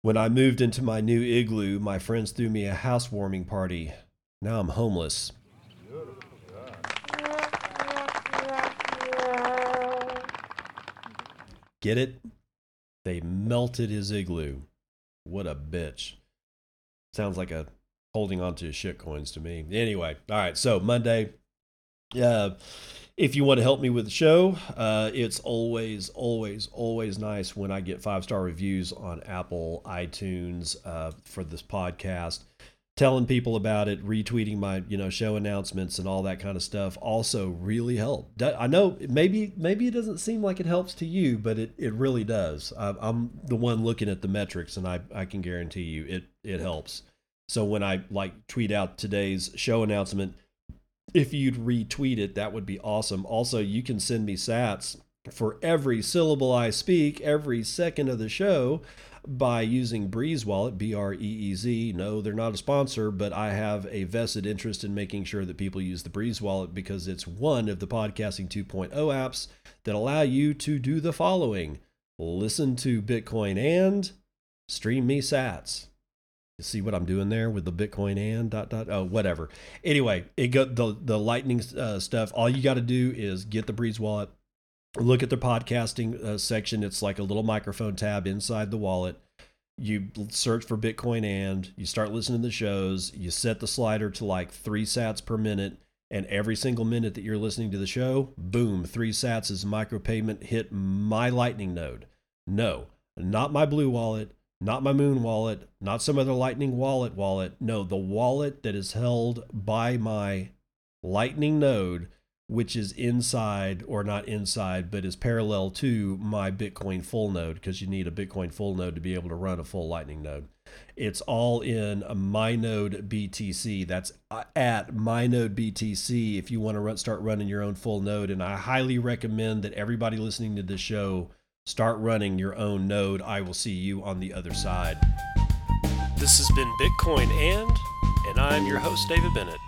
When I moved into my new igloo, my friends threw me a housewarming party. Now I'm homeless. Get it? They melted his igloo. What a bitch. Sounds like a holding on to shit coins to me. Anyway, all right. So Monday, uh, if you want to help me with the show, uh, it's always, always, always nice when I get five star reviews on Apple, iTunes uh, for this podcast telling people about it, retweeting my you know show announcements and all that kind of stuff also really help. I know maybe maybe it doesn't seem like it helps to you, but it, it really does. I'm the one looking at the metrics, and I I can guarantee you it it helps. So when I like tweet out today's show announcement, if you'd retweet it, that would be awesome. Also, you can send me sats for every syllable I speak, every second of the show by using Breez Wallet, B R E E Z. No, they're not a sponsor, but I have a vested interest in making sure that people use the Breez Wallet because it's one of the Podcasting 2.0 apps that allow you to do the following listen to Bitcoin and stream me sats. You see what I'm doing there with the Bitcoin and dot dot oh whatever. Anyway, it got the the lightning uh, stuff. All you got to do is get the Breez wallet, look at the podcasting uh, section. It's like a little microphone tab inside the wallet. You search for Bitcoin and you start listening to the shows. You set the slider to like three sats per minute. And every single minute that you're listening to the show, boom, three sats is micropayment hit my Lightning node. No, not my Blue wallet, not my Muun wallet, not some other Lightning wallet wallet. No, the wallet that is held by my Lightning node which is inside or not inside, but is parallel to my Bitcoin full node because you need a Bitcoin full node to be able to run a full Lightning node. It's all in a MyNode BTC. That's uh, at MyNode BTC if you want to run, start running your own full node. And I highly recommend that everybody listening to this show start running your own node. I will see you on the other side. This has been Bitcoin and, and I'm your host, David Bennett.